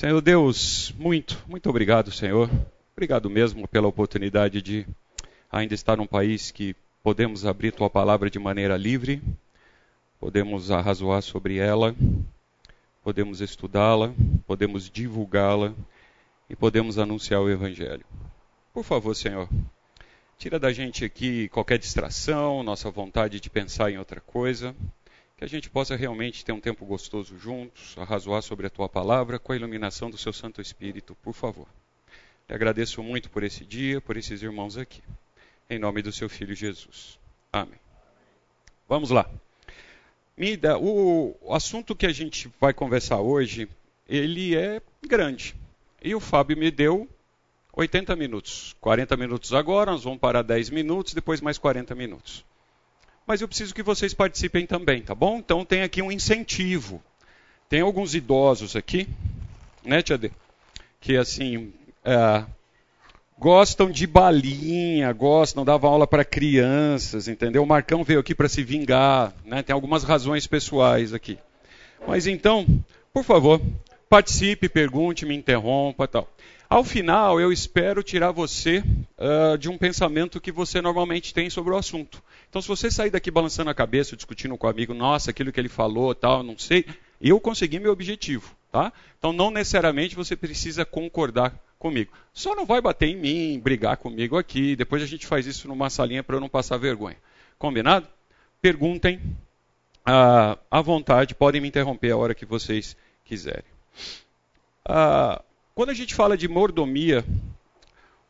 Senhor Deus, muito, muito obrigado, Senhor. Obrigado mesmo pela oportunidade de ainda estar num país que podemos abrir tua palavra de maneira livre, podemos arrazoar sobre ela, podemos estudá-la, podemos divulgá-la e podemos anunciar o evangelho. Por favor, Senhor, tira da gente aqui qualquer distração, nossa vontade de pensar em outra coisa que a gente possa realmente ter um tempo gostoso juntos, arrazoar sobre a tua palavra com a iluminação do seu Santo Espírito, por favor. Eu agradeço muito por esse dia, por esses irmãos aqui. Em nome do seu filho Jesus. Amém. Vamos lá. Mida, o assunto que a gente vai conversar hoje, ele é grande. E o Fábio me deu 80 minutos. 40 minutos agora, nós vamos parar 10 minutos, depois mais 40 minutos mas eu preciso que vocês participem também, tá bom? Então tem aqui um incentivo. Tem alguns idosos aqui, né, Tia D? Que assim, é, gostam de balinha, gostam, davam aula para crianças, entendeu? O Marcão veio aqui para se vingar, né? Tem algumas razões pessoais aqui. Mas então, por favor, participe, pergunte, me interrompa, tal. Ao final, eu espero tirar você uh, de um pensamento que você normalmente tem sobre o assunto. Então, se você sair daqui balançando a cabeça, discutindo com o amigo, nossa, aquilo que ele falou, tal, não sei, eu consegui meu objetivo, tá? Então, não necessariamente você precisa concordar comigo. Só não vai bater em mim, brigar comigo aqui. Depois a gente faz isso numa salinha para eu não passar vergonha. Combinado? Perguntem uh, à vontade, podem me interromper a hora que vocês quiserem. Uh, quando a gente fala de mordomia,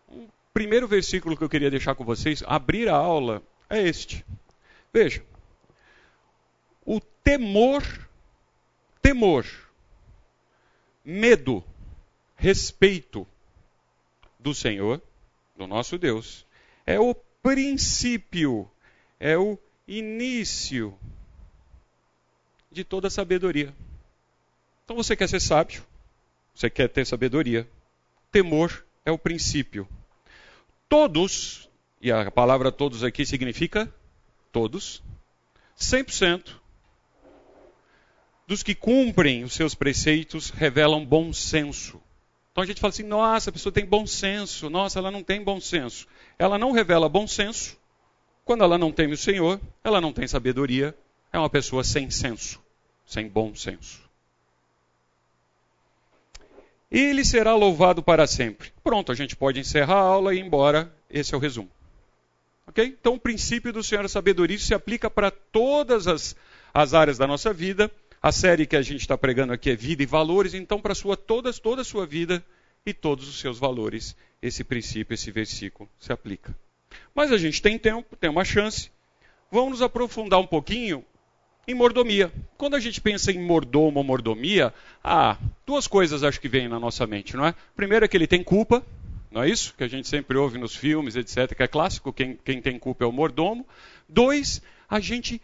o primeiro versículo que eu queria deixar com vocês, abrir a aula, é este. Veja, o temor, temor, medo, respeito do Senhor, do nosso Deus, é o princípio, é o início de toda sabedoria. Então você quer ser sábio, você quer ter sabedoria, temor é o princípio. Todos e a palavra todos aqui significa todos, 100% dos que cumprem os seus preceitos revelam bom senso. Então a gente fala assim: nossa, a pessoa tem bom senso, nossa, ela não tem bom senso. Ela não revela bom senso quando ela não teme o Senhor, ela não tem sabedoria, é uma pessoa sem senso, sem bom senso. Ele será louvado para sempre. Pronto, a gente pode encerrar a aula e ir embora. Esse é o resumo. Okay? Então, o princípio do Senhor Sabedoria se aplica para todas as, as áreas da nossa vida. A série que a gente está pregando aqui é Vida e Valores, então, para sua, todas, toda a sua vida e todos os seus valores, esse princípio, esse versículo se aplica. Mas a gente tem tempo, tem uma chance. Vamos nos aprofundar um pouquinho em mordomia. Quando a gente pensa em mordomo ou mordomia, há duas coisas acho que vêm na nossa mente, não é? Primeiro é que ele tem culpa, não é isso? Que a gente sempre ouve nos filmes, etc., que é clássico, quem, quem tem culpa é o mordomo. Dois, a gente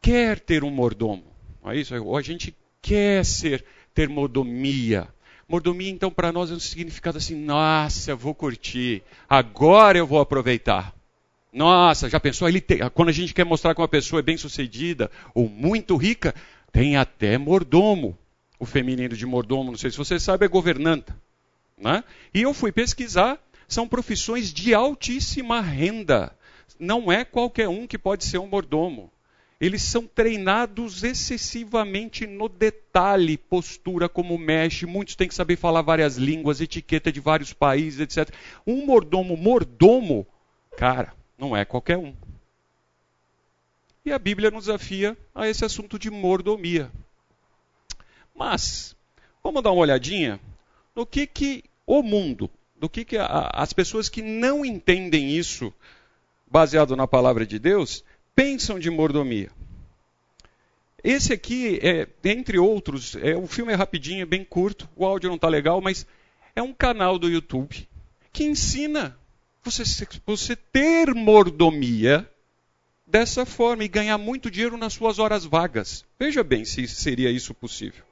quer ter um mordomo. Não é isso? Ou a gente quer ser, ter mordomia. Mordomia, então, para nós é um significado assim: nossa, vou curtir, agora eu vou aproveitar. Nossa, já pensou? Ele tem, quando a gente quer mostrar que uma pessoa é bem sucedida ou muito rica, tem até mordomo. O feminino de mordomo, não sei se você sabe, é governanta. Né? E eu fui pesquisar, são profissões de altíssima renda. Não é qualquer um que pode ser um mordomo. Eles são treinados excessivamente no detalhe, postura, como mexe. Muitos têm que saber falar várias línguas, etiqueta de vários países, etc. Um mordomo, mordomo, cara, não é qualquer um. E a Bíblia nos desafia a esse assunto de mordomia. Mas, vamos dar uma olhadinha no que, que o mundo, do que, que a, as pessoas que não entendem isso, baseado na palavra de Deus, pensam de mordomia. Esse aqui, é, entre outros, é, o filme é rapidinho, é bem curto, o áudio não está legal, mas é um canal do YouTube que ensina você, você ter mordomia dessa forma e ganhar muito dinheiro nas suas horas vagas. Veja bem se seria isso possível.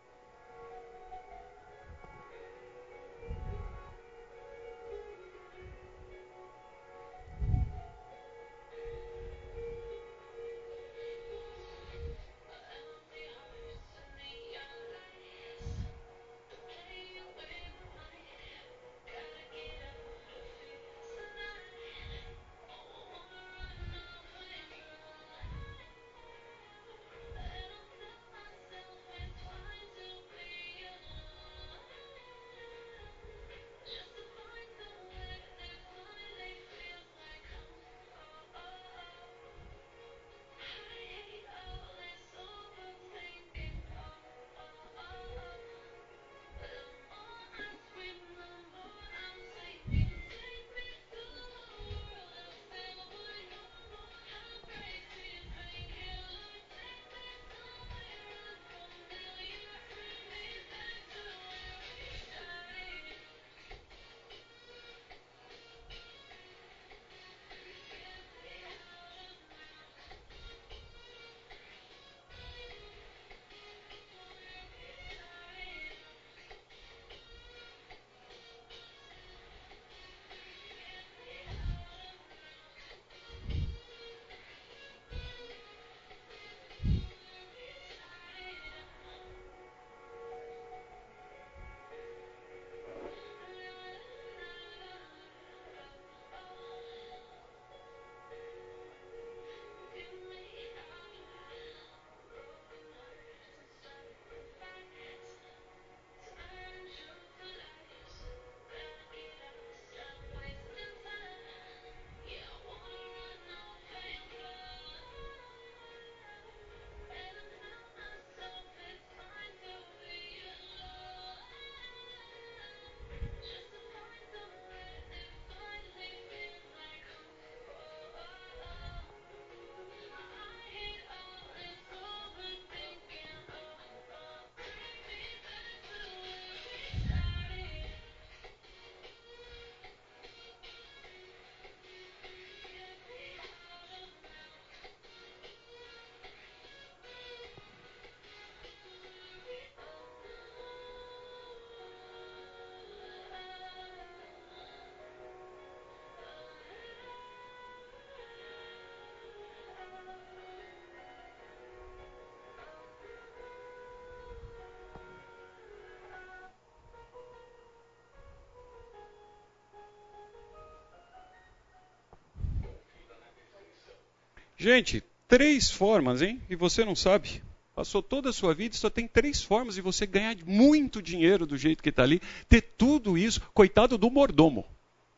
Gente, três formas, hein? E você não sabe. Passou toda a sua vida e só tem três formas de você ganhar muito dinheiro do jeito que está ali, ter tudo isso. Coitado do mordomo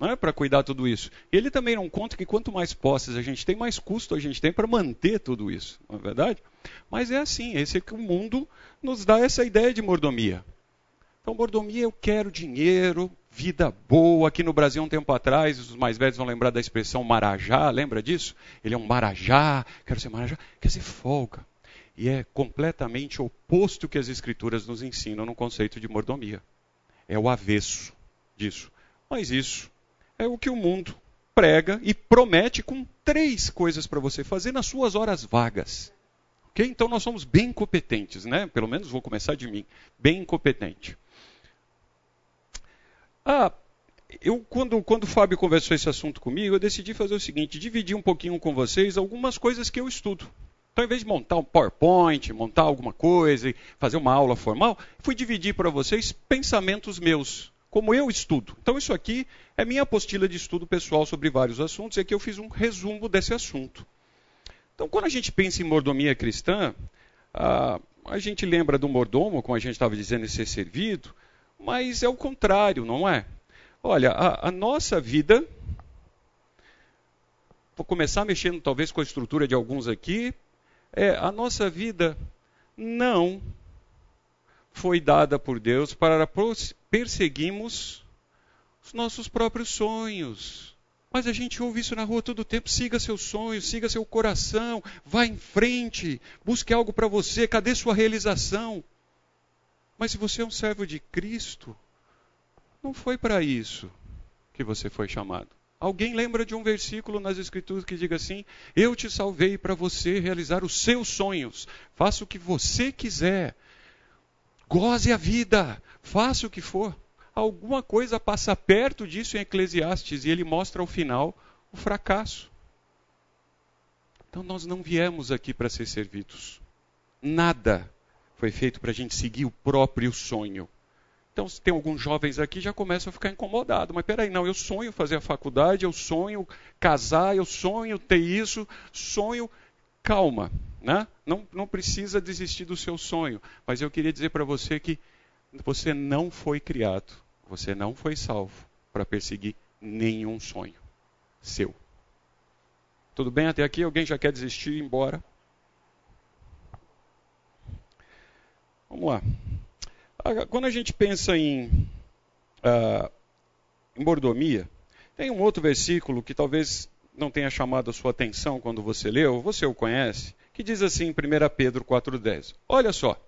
é? para cuidar tudo isso. Ele também não conta que quanto mais posses a gente tem, mais custo a gente tem para manter tudo isso, não é verdade? Mas é assim, esse é que o mundo nos dá essa ideia de mordomia. Então, mordomia, eu quero dinheiro, vida boa. Aqui no Brasil, um tempo atrás, os mais velhos vão lembrar da expressão marajá, lembra disso? Ele é um marajá, quero ser marajá, quer dizer folga. E é completamente oposto que as escrituras nos ensinam no conceito de mordomia. É o avesso disso. Mas isso é o que o mundo prega e promete com três coisas para você fazer nas suas horas vagas. Okay? Então nós somos bem competentes, né? Pelo menos vou começar de mim, bem competente. Ah, eu quando, quando o Fábio conversou esse assunto comigo, eu decidi fazer o seguinte: dividir um pouquinho com vocês algumas coisas que eu estudo. Então, em vez de montar um PowerPoint, montar alguma coisa fazer uma aula formal, fui dividir para vocês pensamentos meus como eu estudo. Então, isso aqui é minha apostila de estudo pessoal sobre vários assuntos, e aqui eu fiz um resumo desse assunto. Então, quando a gente pensa em mordomia cristã, a, a gente lembra do mordomo, como a gente estava dizendo, ser servido, mas é o contrário, não é? Olha, a, a nossa vida. Vou começar mexendo talvez com a estrutura de alguns aqui. É, a nossa vida não foi dada por Deus para perseguirmos os nossos próprios sonhos. Mas a gente ouve isso na rua todo o tempo. Siga seus sonhos, siga seu coração, vá em frente, busque algo para você. Cadê sua realização? Mas se você é um servo de Cristo, não foi para isso que você foi chamado. Alguém lembra de um versículo nas Escrituras que diga assim: Eu te salvei para você realizar os seus sonhos. Faça o que você quiser. Goze a vida, faça o que for. Alguma coisa passa perto disso em Eclesiastes e ele mostra ao final o fracasso. Então nós não viemos aqui para ser servidos. Nada foi feito para a gente seguir o próprio sonho. Então, se tem alguns jovens aqui, já começam a ficar incomodados. Mas peraí, não, eu sonho fazer a faculdade, eu sonho casar, eu sonho ter isso, sonho. Calma, né? Não, não precisa desistir do seu sonho. Mas eu queria dizer para você que você não foi criado, você não foi salvo para perseguir nenhum sonho seu. Tudo bem até aqui? Alguém já quer desistir e ir embora? Vamos lá. Quando a gente pensa em, uh, em mordomia, tem um outro versículo que talvez não tenha chamado a sua atenção quando você leu, você o conhece, que diz assim em 1 Pedro 4,10. Olha só.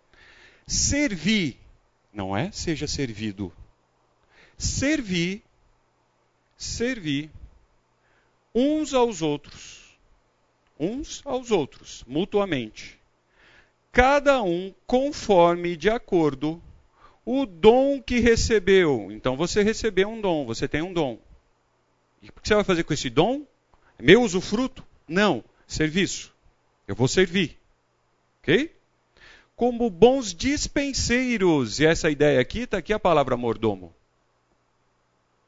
Servir, não é seja servido. Servir, servir uns aos outros. Uns aos outros, mutuamente. Cada um conforme de acordo o dom que recebeu. Então você recebeu um dom, você tem um dom. E o que você vai fazer com esse dom? É meu usufruto? Não, serviço. Eu vou servir. Ok? Como bons dispenseiros. E essa ideia aqui, está aqui a palavra mordomo.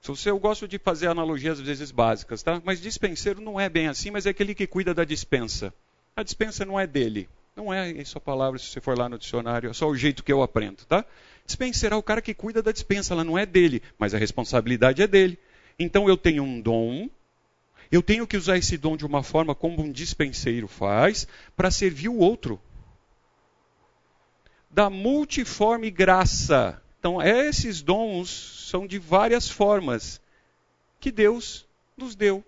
Se eu gosto de fazer analogias às vezes básicas, tá? Mas dispenseiro não é bem assim, mas é aquele que cuida da dispensa. A dispensa não é dele. Não é essa palavra, se você for lá no dicionário, é só o jeito que eu aprendo, tá? Dispenseiro é o cara que cuida da dispensa, ela não é dele, mas a responsabilidade é dele. Então eu tenho um dom eu tenho que usar esse dom de uma forma como um dispenseiro faz para servir o outro. Da multiforme graça. Então, esses dons são de várias formas que Deus nos deu.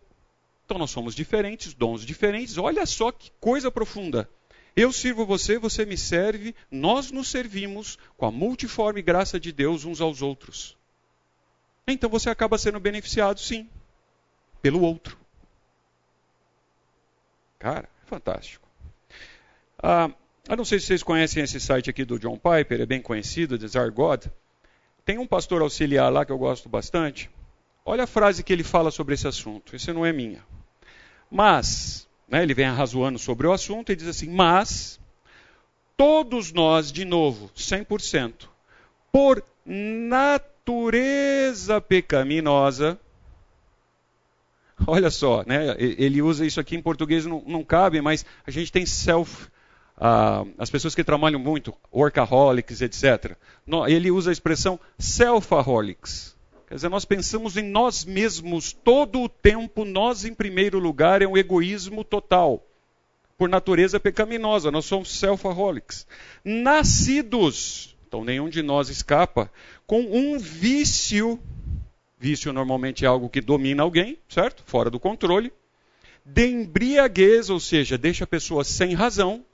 Então, nós somos diferentes, dons diferentes. Olha só que coisa profunda. Eu sirvo você, você me serve, nós nos servimos com a multiforme graça de Deus uns aos outros. Então você acaba sendo beneficiado, sim, pelo outro. Cara, fantástico. Ah, eu não sei se vocês conhecem esse site aqui do John Piper, é bem conhecido, Desire God. Tem um pastor auxiliar lá que eu gosto bastante. Olha a frase que ele fala sobre esse assunto. Isso não é minha. Mas, né, ele vem arrazoando sobre o assunto e diz assim: Mas, todos nós, de novo, 100%, por natureza pecaminosa, Olha só, né? ele usa isso aqui em português, não, não cabe, mas a gente tem self. Uh, as pessoas que trabalham muito, workaholics, etc. Ele usa a expressão selfaholics. Quer dizer, nós pensamos em nós mesmos todo o tempo, nós em primeiro lugar, é um egoísmo total. Por natureza pecaminosa, nós somos selfaholics. Nascidos, então nenhum de nós escapa, com um vício Vício normalmente é algo que domina alguém, certo? Fora do controle. De embriaguez, ou seja, deixa a pessoa sem razão.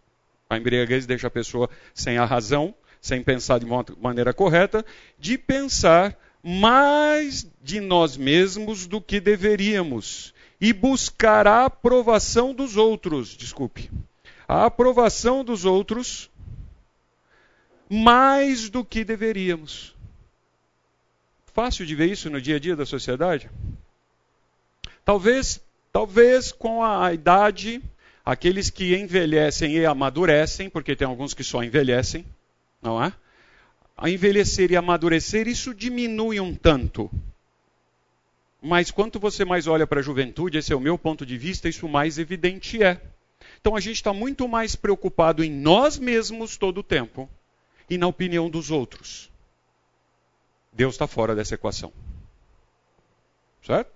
A embriaguez deixa a pessoa sem a razão, sem pensar de maneira correta. De pensar mais de nós mesmos do que deveríamos. E buscar a aprovação dos outros. Desculpe. A aprovação dos outros mais do que deveríamos. Fácil de ver isso no dia a dia da sociedade? Talvez, talvez com a idade, aqueles que envelhecem e amadurecem, porque tem alguns que só envelhecem, não é? A envelhecer e amadurecer, isso diminui um tanto. Mas quanto você mais olha para a juventude, esse é o meu ponto de vista, isso mais evidente é. Então a gente está muito mais preocupado em nós mesmos todo o tempo e na opinião dos outros. Deus está fora dessa equação. Certo?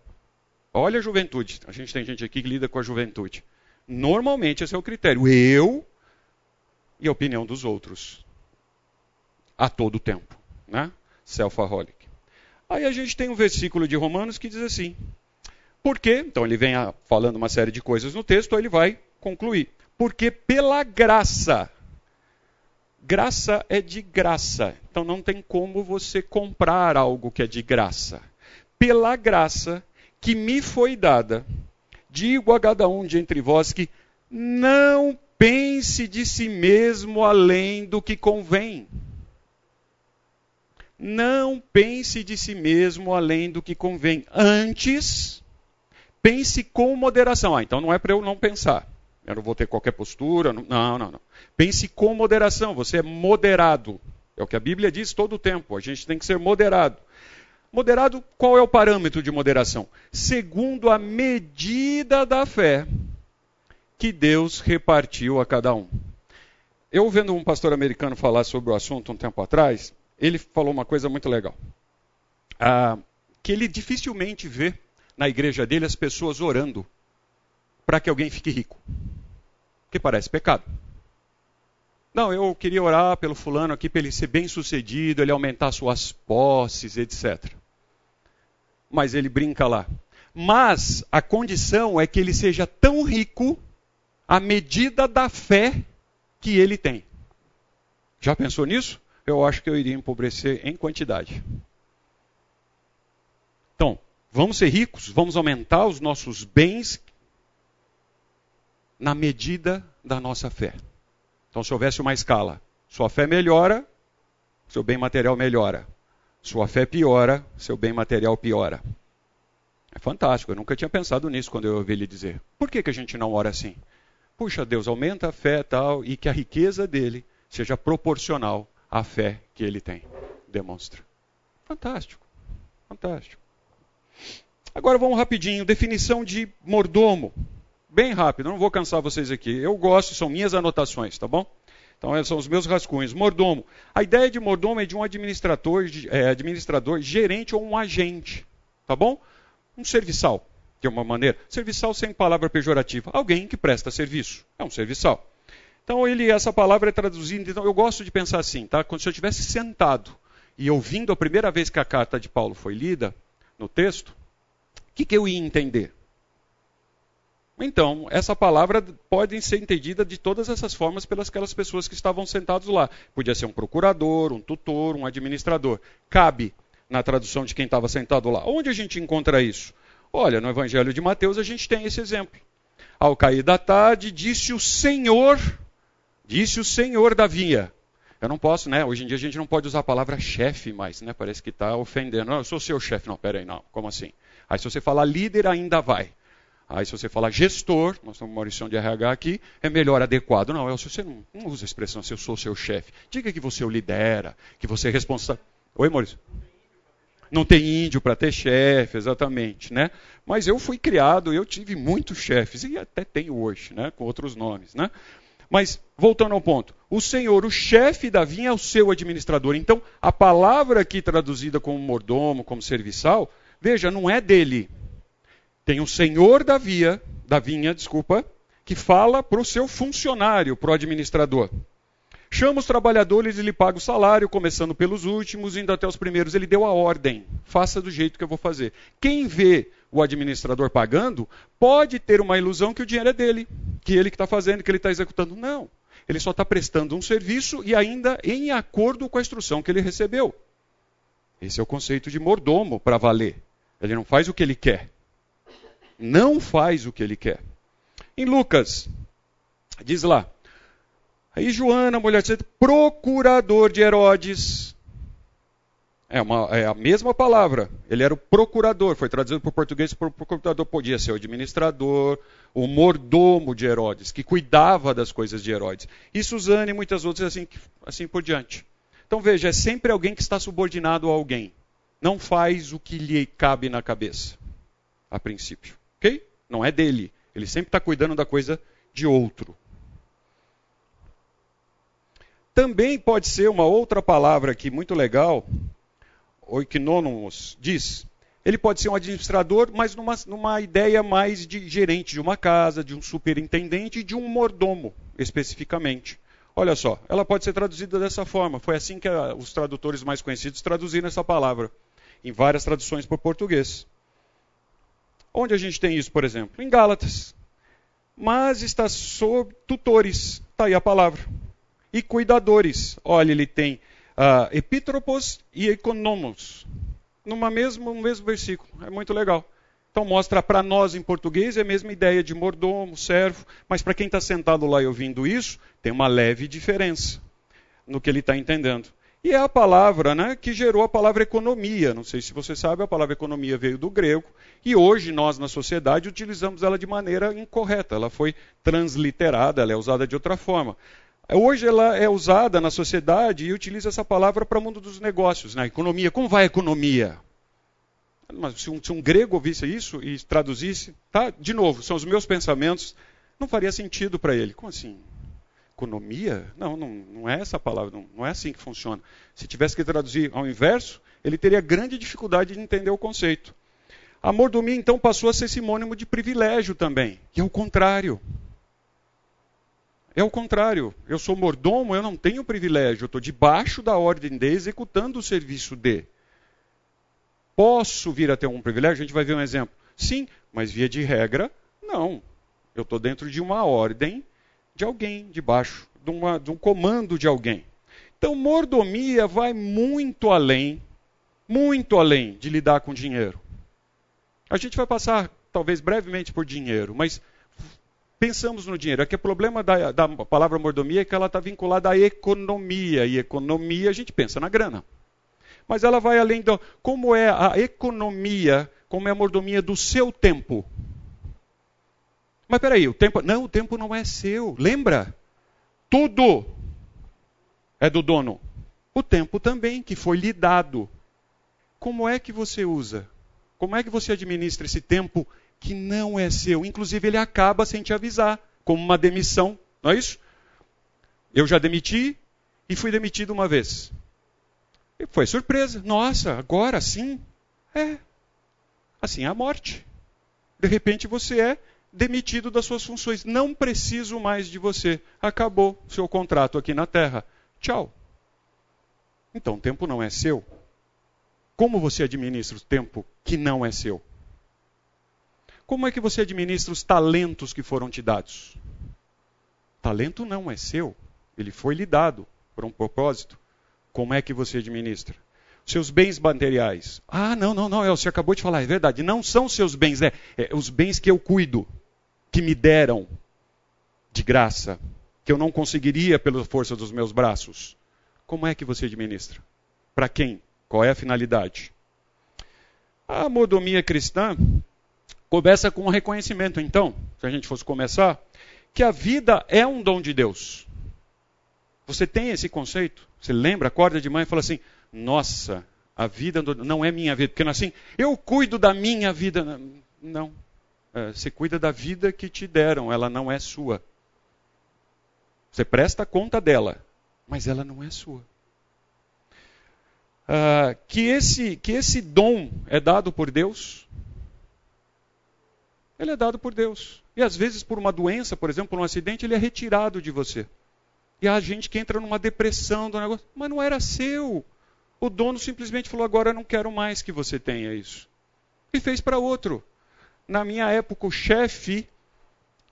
Olha a juventude. A gente tem gente aqui que lida com a juventude. Normalmente esse é o critério. Eu e a opinião dos outros. A todo tempo. Né? Self-aholic. Aí a gente tem um versículo de Romanos que diz assim. Por quê? Então ele vem falando uma série de coisas no texto, aí ele vai concluir. Porque pela graça Graça é de graça, então não tem como você comprar algo que é de graça. Pela graça que me foi dada, digo a cada um de entre vós que não pense de si mesmo além do que convém. Não pense de si mesmo além do que convém. Antes, pense com moderação. Ah, então não é para eu não pensar. Eu não vou ter qualquer postura. Não, não, não. Pense com moderação. Você é moderado. É o que a Bíblia diz todo o tempo. A gente tem que ser moderado. Moderado, qual é o parâmetro de moderação? Segundo a medida da fé que Deus repartiu a cada um. Eu vendo um pastor americano falar sobre o assunto um tempo atrás, ele falou uma coisa muito legal. Ah, que ele dificilmente vê na igreja dele as pessoas orando para que alguém fique rico que parece pecado. Não, eu queria orar pelo fulano aqui para ele ser bem sucedido, ele aumentar suas posses, etc. Mas ele brinca lá. Mas a condição é que ele seja tão rico à medida da fé que ele tem. Já pensou nisso? Eu acho que eu iria empobrecer em quantidade. Então, vamos ser ricos, vamos aumentar os nossos bens na medida da nossa fé. Então, se houvesse uma escala, sua fé melhora, seu bem material melhora. Sua fé piora, seu bem material piora. É fantástico, eu nunca tinha pensado nisso quando eu ouvi ele dizer. Por que, que a gente não ora assim? Puxa, Deus, aumenta a fé tal, e que a riqueza dele seja proporcional à fé que ele tem. Demonstra. Fantástico, fantástico. Agora vamos rapidinho, definição de mordomo bem rápido, não vou cansar vocês aqui. Eu gosto, são minhas anotações, tá bom? Então, esses são os meus rascunhos. Mordomo. A ideia de mordomo é de um administrador, é, administrador, gerente ou um agente, tá bom? Um serviçal, de uma maneira. Serviçal sem palavra pejorativa. Alguém que presta serviço. É um serviçal. Então, ele, essa palavra é traduzida. Então, eu gosto de pensar assim, tá? Quando se eu estivesse sentado e ouvindo a primeira vez que a carta de Paulo foi lida no texto, o que, que eu ia entender? Então, essa palavra pode ser entendida de todas essas formas pelas aquelas pessoas que estavam sentados lá. Podia ser um procurador, um tutor, um administrador. Cabe na tradução de quem estava sentado lá. Onde a gente encontra isso? Olha, no Evangelho de Mateus a gente tem esse exemplo. Ao cair da tarde, disse o Senhor, disse o Senhor da vinha. Eu não posso, né? Hoje em dia a gente não pode usar a palavra chefe mais, né? Parece que está ofendendo. Não, eu sou seu chefe. Não, peraí, não. Como assim? Aí se você falar líder, ainda vai. Aí se você falar gestor, nós estamos uma de RH aqui, é melhor adequado. Não, se você não, não usa a expressão se eu sou seu chefe. Diga que você o lidera, que você é responsável. Oi, Maurício. Não tem índio para ter chefe, exatamente, né? Mas eu fui criado, eu tive muitos chefes e até tenho hoje, né? Com outros nomes, né? Mas voltando ao ponto, o Senhor, o chefe da vinha, é o seu administrador. Então, a palavra aqui traduzida como mordomo, como serviçal, veja, não é dele. Tem o Senhor da via, da vinha, desculpa, que fala para o seu funcionário, para o administrador. Chama os trabalhadores e lhe paga o salário, começando pelos últimos, indo até os primeiros. Ele deu a ordem. Faça do jeito que eu vou fazer. Quem vê o administrador pagando, pode ter uma ilusão que o dinheiro é dele, que ele que está fazendo, que ele está executando. Não. Ele só está prestando um serviço e ainda em acordo com a instrução que ele recebeu. Esse é o conceito de mordomo para valer. Ele não faz o que ele quer. Não faz o que ele quer. Em Lucas, diz lá, Aí Joana, mulher de procurador de Herodes. É, uma, é, a mesma palavra. Ele era o procurador, foi traduzido para o português por procurador. Podia ser o administrador, o mordomo de Herodes, que cuidava das coisas de Herodes. E Suzane e muitas outras assim, assim por diante. Então veja, é sempre alguém que está subordinado a alguém. Não faz o que lhe cabe na cabeça, a princípio. Ok? Não é dele. Ele sempre está cuidando da coisa de outro. Também pode ser uma outra palavra aqui muito legal, oikonomos diz. Ele pode ser um administrador, mas numa, numa ideia mais de gerente de uma casa, de um superintendente e de um mordomo, especificamente. Olha só, ela pode ser traduzida dessa forma. Foi assim que a, os tradutores mais conhecidos traduziram essa palavra, em várias traduções para o português. Onde a gente tem isso, por exemplo? Em Gálatas. Mas está sob tutores. Está aí a palavra e cuidadores. Olha, ele tem uh, epítropos e economos, numa mesmo, no mesmo versículo. É muito legal. Então mostra para nós em português é a mesma ideia de mordomo, servo, mas para quem está sentado lá e ouvindo isso, tem uma leve diferença no que ele está entendendo. E é a palavra né, que gerou a palavra economia. Não sei se você sabe, a palavra economia veio do grego. E hoje nós, na sociedade, utilizamos ela de maneira incorreta. Ela foi transliterada, ela é usada de outra forma. Hoje ela é usada na sociedade e utiliza essa palavra para o mundo dos negócios, na economia. Como vai a economia? Mas se um, se um, grego ouvisse isso e traduzisse, tá? De novo, são os meus pensamentos, não faria sentido para ele. Como assim? Economia? Não, não, não é essa palavra, não, não é assim que funciona. Se tivesse que traduzir ao inverso, ele teria grande dificuldade de entender o conceito. A mordomia, então, passou a ser sinônimo de privilégio também, que é o contrário. É o contrário. Eu sou mordomo, eu não tenho privilégio. Eu estou debaixo da ordem de, executando o serviço de. Posso vir a ter um privilégio? A gente vai ver um exemplo. Sim, mas via de regra, não. Eu estou dentro de uma ordem de alguém, debaixo de, uma, de um comando de alguém. Então, mordomia vai muito além, muito além de lidar com dinheiro. A gente vai passar, talvez brevemente, por dinheiro, mas pensamos no dinheiro. É que o problema da, da palavra mordomia é que ela está vinculada à economia. E economia a gente pensa na grana. Mas ela vai além do. Como é a economia, como é a mordomia do seu tempo. Mas peraí, o tempo. Não, o tempo não é seu. Lembra? Tudo é do dono. O tempo também, que foi lhe dado. Como é que você usa? Como é que você administra esse tempo que não é seu. Inclusive, ele acaba sem te avisar, como uma demissão, não é isso? Eu já demiti e fui demitido uma vez. E foi surpresa. Nossa, agora sim? É. Assim é a morte. De repente você é demitido das suas funções. Não preciso mais de você. Acabou seu contrato aqui na Terra. Tchau. Então o tempo não é seu. Como você administra o tempo que não é seu? Como é que você administra os talentos que foram te dados? Talento não é seu, ele foi lhe dado por um propósito. Como é que você administra? Seus bens materiais. Ah, não, não, não, você acabou de falar, é verdade. Não são seus bens, é, é os bens que eu cuido, que me deram de graça, que eu não conseguiria pela força dos meus braços. Como é que você administra? Para quem? Qual é a finalidade? A mordomia cristã Começa com um reconhecimento, então, se a gente fosse começar, que a vida é um dom de Deus. Você tem esse conceito? Você lembra, acorda de manhã e fala assim: Nossa, A vida não é minha vida. Porque assim, eu cuido da minha vida. Não. É, você cuida da vida que te deram, ela não é sua. Você presta conta dela, mas ela não é sua. Uh, que, esse, que esse dom é dado por Deus? Ele é dado por Deus. E às vezes, por uma doença, por exemplo, por um acidente, ele é retirado de você. E há gente que entra numa depressão do negócio, mas não era seu. O dono simplesmente falou: agora eu não quero mais que você tenha isso. E fez para outro. Na minha época, o chefe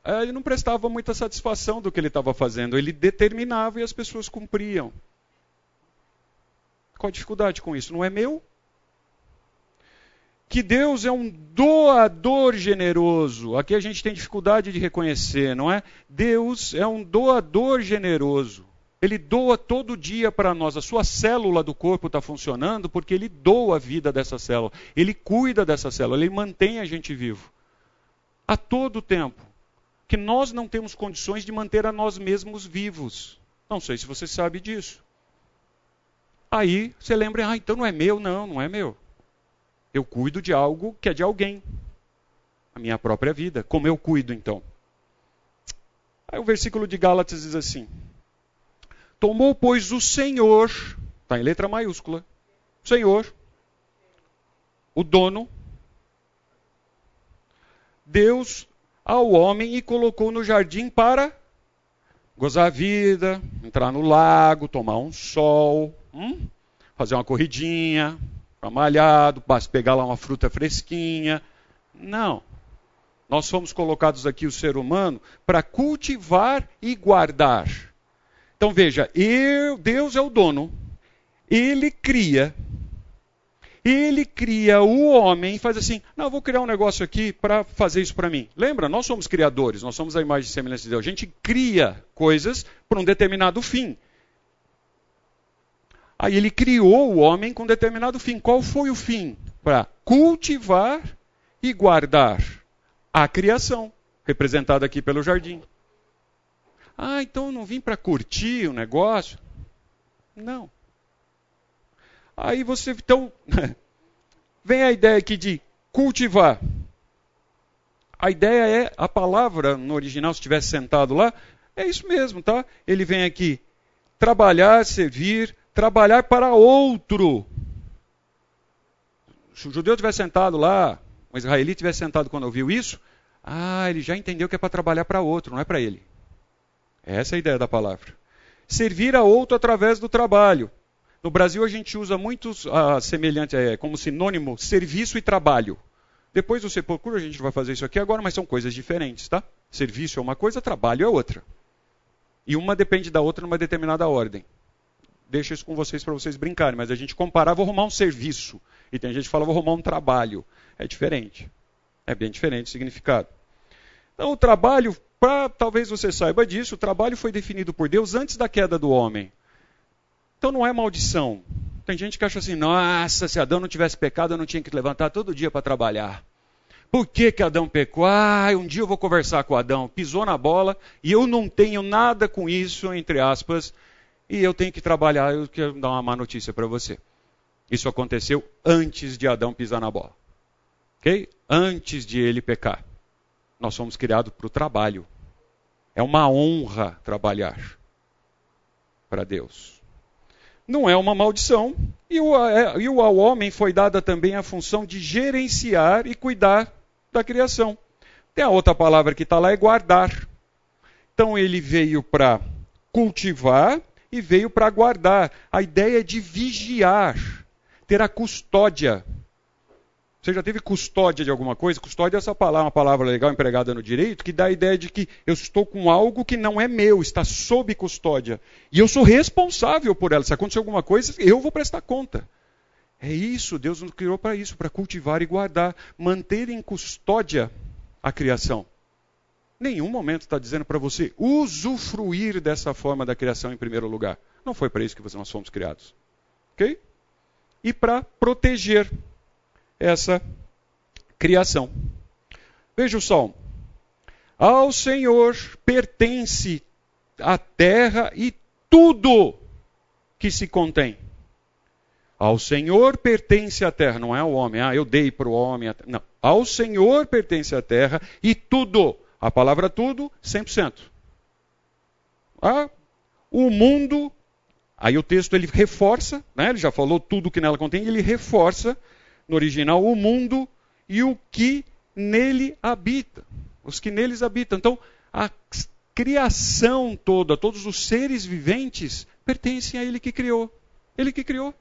eh, ele não prestava muita satisfação do que ele estava fazendo. Ele determinava e as pessoas cumpriam. Qual a dificuldade com isso? Não é meu? Que Deus é um doador generoso. Aqui a gente tem dificuldade de reconhecer, não é? Deus é um doador generoso. Ele doa todo dia para nós. A sua célula do corpo está funcionando porque ele doa a vida dessa célula. Ele cuida dessa célula, ele mantém a gente vivo. A todo tempo. Que nós não temos condições de manter a nós mesmos vivos. Não sei se você sabe disso. Aí você lembra, ah, então não é meu, não, não é meu. Eu cuido de algo que é de alguém. A minha própria vida. Como eu cuido então? Aí o versículo de Gálatas diz assim: Tomou, pois, o Senhor, está em letra maiúscula, Senhor, o dono, Deus ao homem e colocou no jardim para gozar a vida, entrar no lago, tomar um sol, hum? fazer uma corridinha, ficar malhado, pegar lá uma fruta fresquinha. Não. Nós fomos colocados aqui, o ser humano, para cultivar e guardar. Então veja, eu, Deus é o dono, ele cria, ele cria o homem e faz assim: não, vou criar um negócio aqui para fazer isso para mim. Lembra? Nós somos criadores, nós somos a imagem e semelhança de Deus. A gente cria coisas para um determinado fim. Aí ele criou o homem com determinado fim. Qual foi o fim? Para cultivar e guardar a criação, representada aqui pelo jardim. Ah, então eu não vim para curtir o negócio? Não. Aí você, então, vem a ideia aqui de cultivar. A ideia é, a palavra no original, se tivesse sentado lá, é isso mesmo, tá? Ele vem aqui trabalhar, servir, trabalhar para outro. Se o judeu tivesse sentado lá, um israelita tivesse sentado quando ouviu isso, ah, ele já entendeu que é para trabalhar para outro, não é para ele. Essa é a ideia da palavra. Servir a outro através do trabalho. No Brasil a gente usa muito ah, semelhante, é, como sinônimo, serviço e trabalho. Depois você procura, a gente vai fazer isso aqui agora, mas são coisas diferentes, tá? Serviço é uma coisa, trabalho é outra. E uma depende da outra numa determinada ordem deixo isso com vocês para vocês brincarem, mas a gente comparar, vou arrumar um serviço. E tem gente que fala, vou arrumar um trabalho. É diferente. É bem diferente o significado. Então, o trabalho, pra, talvez você saiba disso, o trabalho foi definido por Deus antes da queda do homem. Então não é maldição. Tem gente que acha assim, nossa, se Adão não tivesse pecado, eu não tinha que levantar todo dia para trabalhar. Por que, que Adão pecou? Ah, um dia eu vou conversar com Adão. Pisou na bola e eu não tenho nada com isso, entre aspas, e eu tenho que trabalhar. Eu quero dar uma má notícia para você. Isso aconteceu antes de Adão pisar na bola. Ok? Antes de ele pecar. Nós somos criados para o trabalho. É uma honra trabalhar para Deus. Não é uma maldição. E, o, é, e ao homem foi dada também a função de gerenciar e cuidar da criação. Tem a outra palavra que está lá, é guardar. Então ele veio para cultivar e veio para guardar. A ideia é de vigiar, ter a custódia. Você já teve custódia de alguma coisa? Custódia é essa palavra, uma palavra legal empregada no direito, que dá a ideia de que eu estou com algo que não é meu, está sob custódia. E eu sou responsável por ela. Se acontecer alguma coisa, eu vou prestar conta. É isso, Deus nos criou para isso, para cultivar e guardar, manter em custódia a criação nenhum momento está dizendo para você usufruir dessa forma da criação em primeiro lugar. Não foi para isso que nós fomos criados. Ok? E para proteger essa criação. Veja o salmo. Ao Senhor pertence a terra e tudo que se contém. Ao Senhor pertence a terra, não é ao homem. Ah, eu dei para o homem. Não. Ao Senhor pertence a terra e tudo. A palavra tudo, 100%. Ah, o mundo. Aí o texto ele reforça, né? ele já falou tudo que nela contém, ele reforça no original o mundo e o que nele habita. Os que neles habitam. Então, a criação toda, todos os seres viventes, pertencem a ele que criou. Ele que criou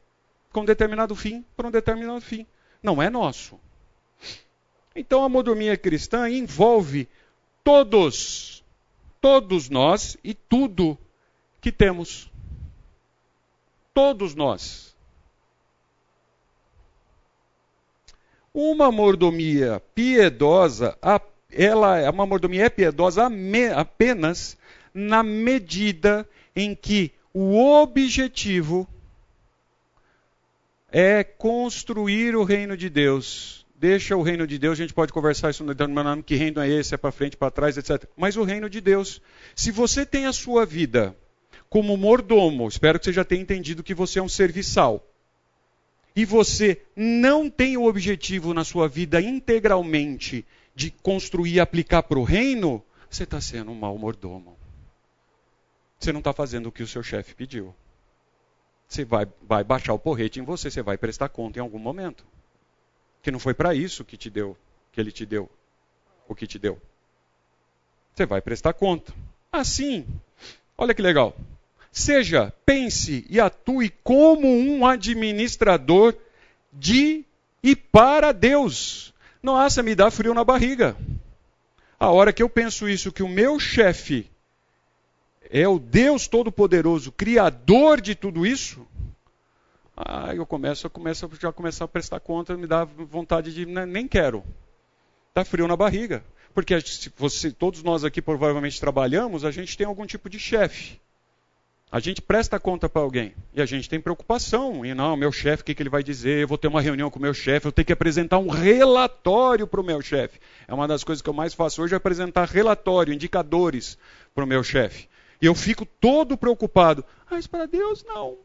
com um determinado fim para um determinado fim. Não é nosso. Então a modomia cristã envolve todos, todos nós e tudo que temos. Todos nós. Uma mordomia piedosa, ela é uma mordomia é piedosa apenas na medida em que o objetivo é construir o reino de Deus. Deixa o reino de Deus, a gente pode conversar isso no nome, que reino é esse, é para frente, para trás, etc. Mas o reino de Deus. Se você tem a sua vida como mordomo, espero que você já tenha entendido que você é um serviçal, e você não tem o objetivo na sua vida integralmente de construir e aplicar para o reino, você está sendo um mau mordomo. Você não está fazendo o que o seu chefe pediu. Você vai, vai baixar o porrete em você, você vai prestar conta em algum momento. Que não foi para isso que te deu, que ele te deu, o que te deu. Você vai prestar conta. Assim, olha que legal. Seja, pense e atue como um administrador de e para Deus. Nossa, me dá frio na barriga. A hora que eu penso isso, que o meu chefe é o Deus Todo-Poderoso, Criador de tudo isso, aí eu começo, eu começo já começar a prestar conta, me dá vontade de né, nem quero. Dá frio na barriga. Porque se você, todos nós aqui provavelmente trabalhamos, a gente tem algum tipo de chefe. A gente presta conta para alguém e a gente tem preocupação. E não, meu chefe, o que, que ele vai dizer? Eu vou ter uma reunião com o meu chefe, eu tenho que apresentar um relatório para o meu chefe. É uma das coisas que eu mais faço hoje, é apresentar relatório, indicadores para o meu chefe. E eu fico todo preocupado. Ah, isso para Deus, não.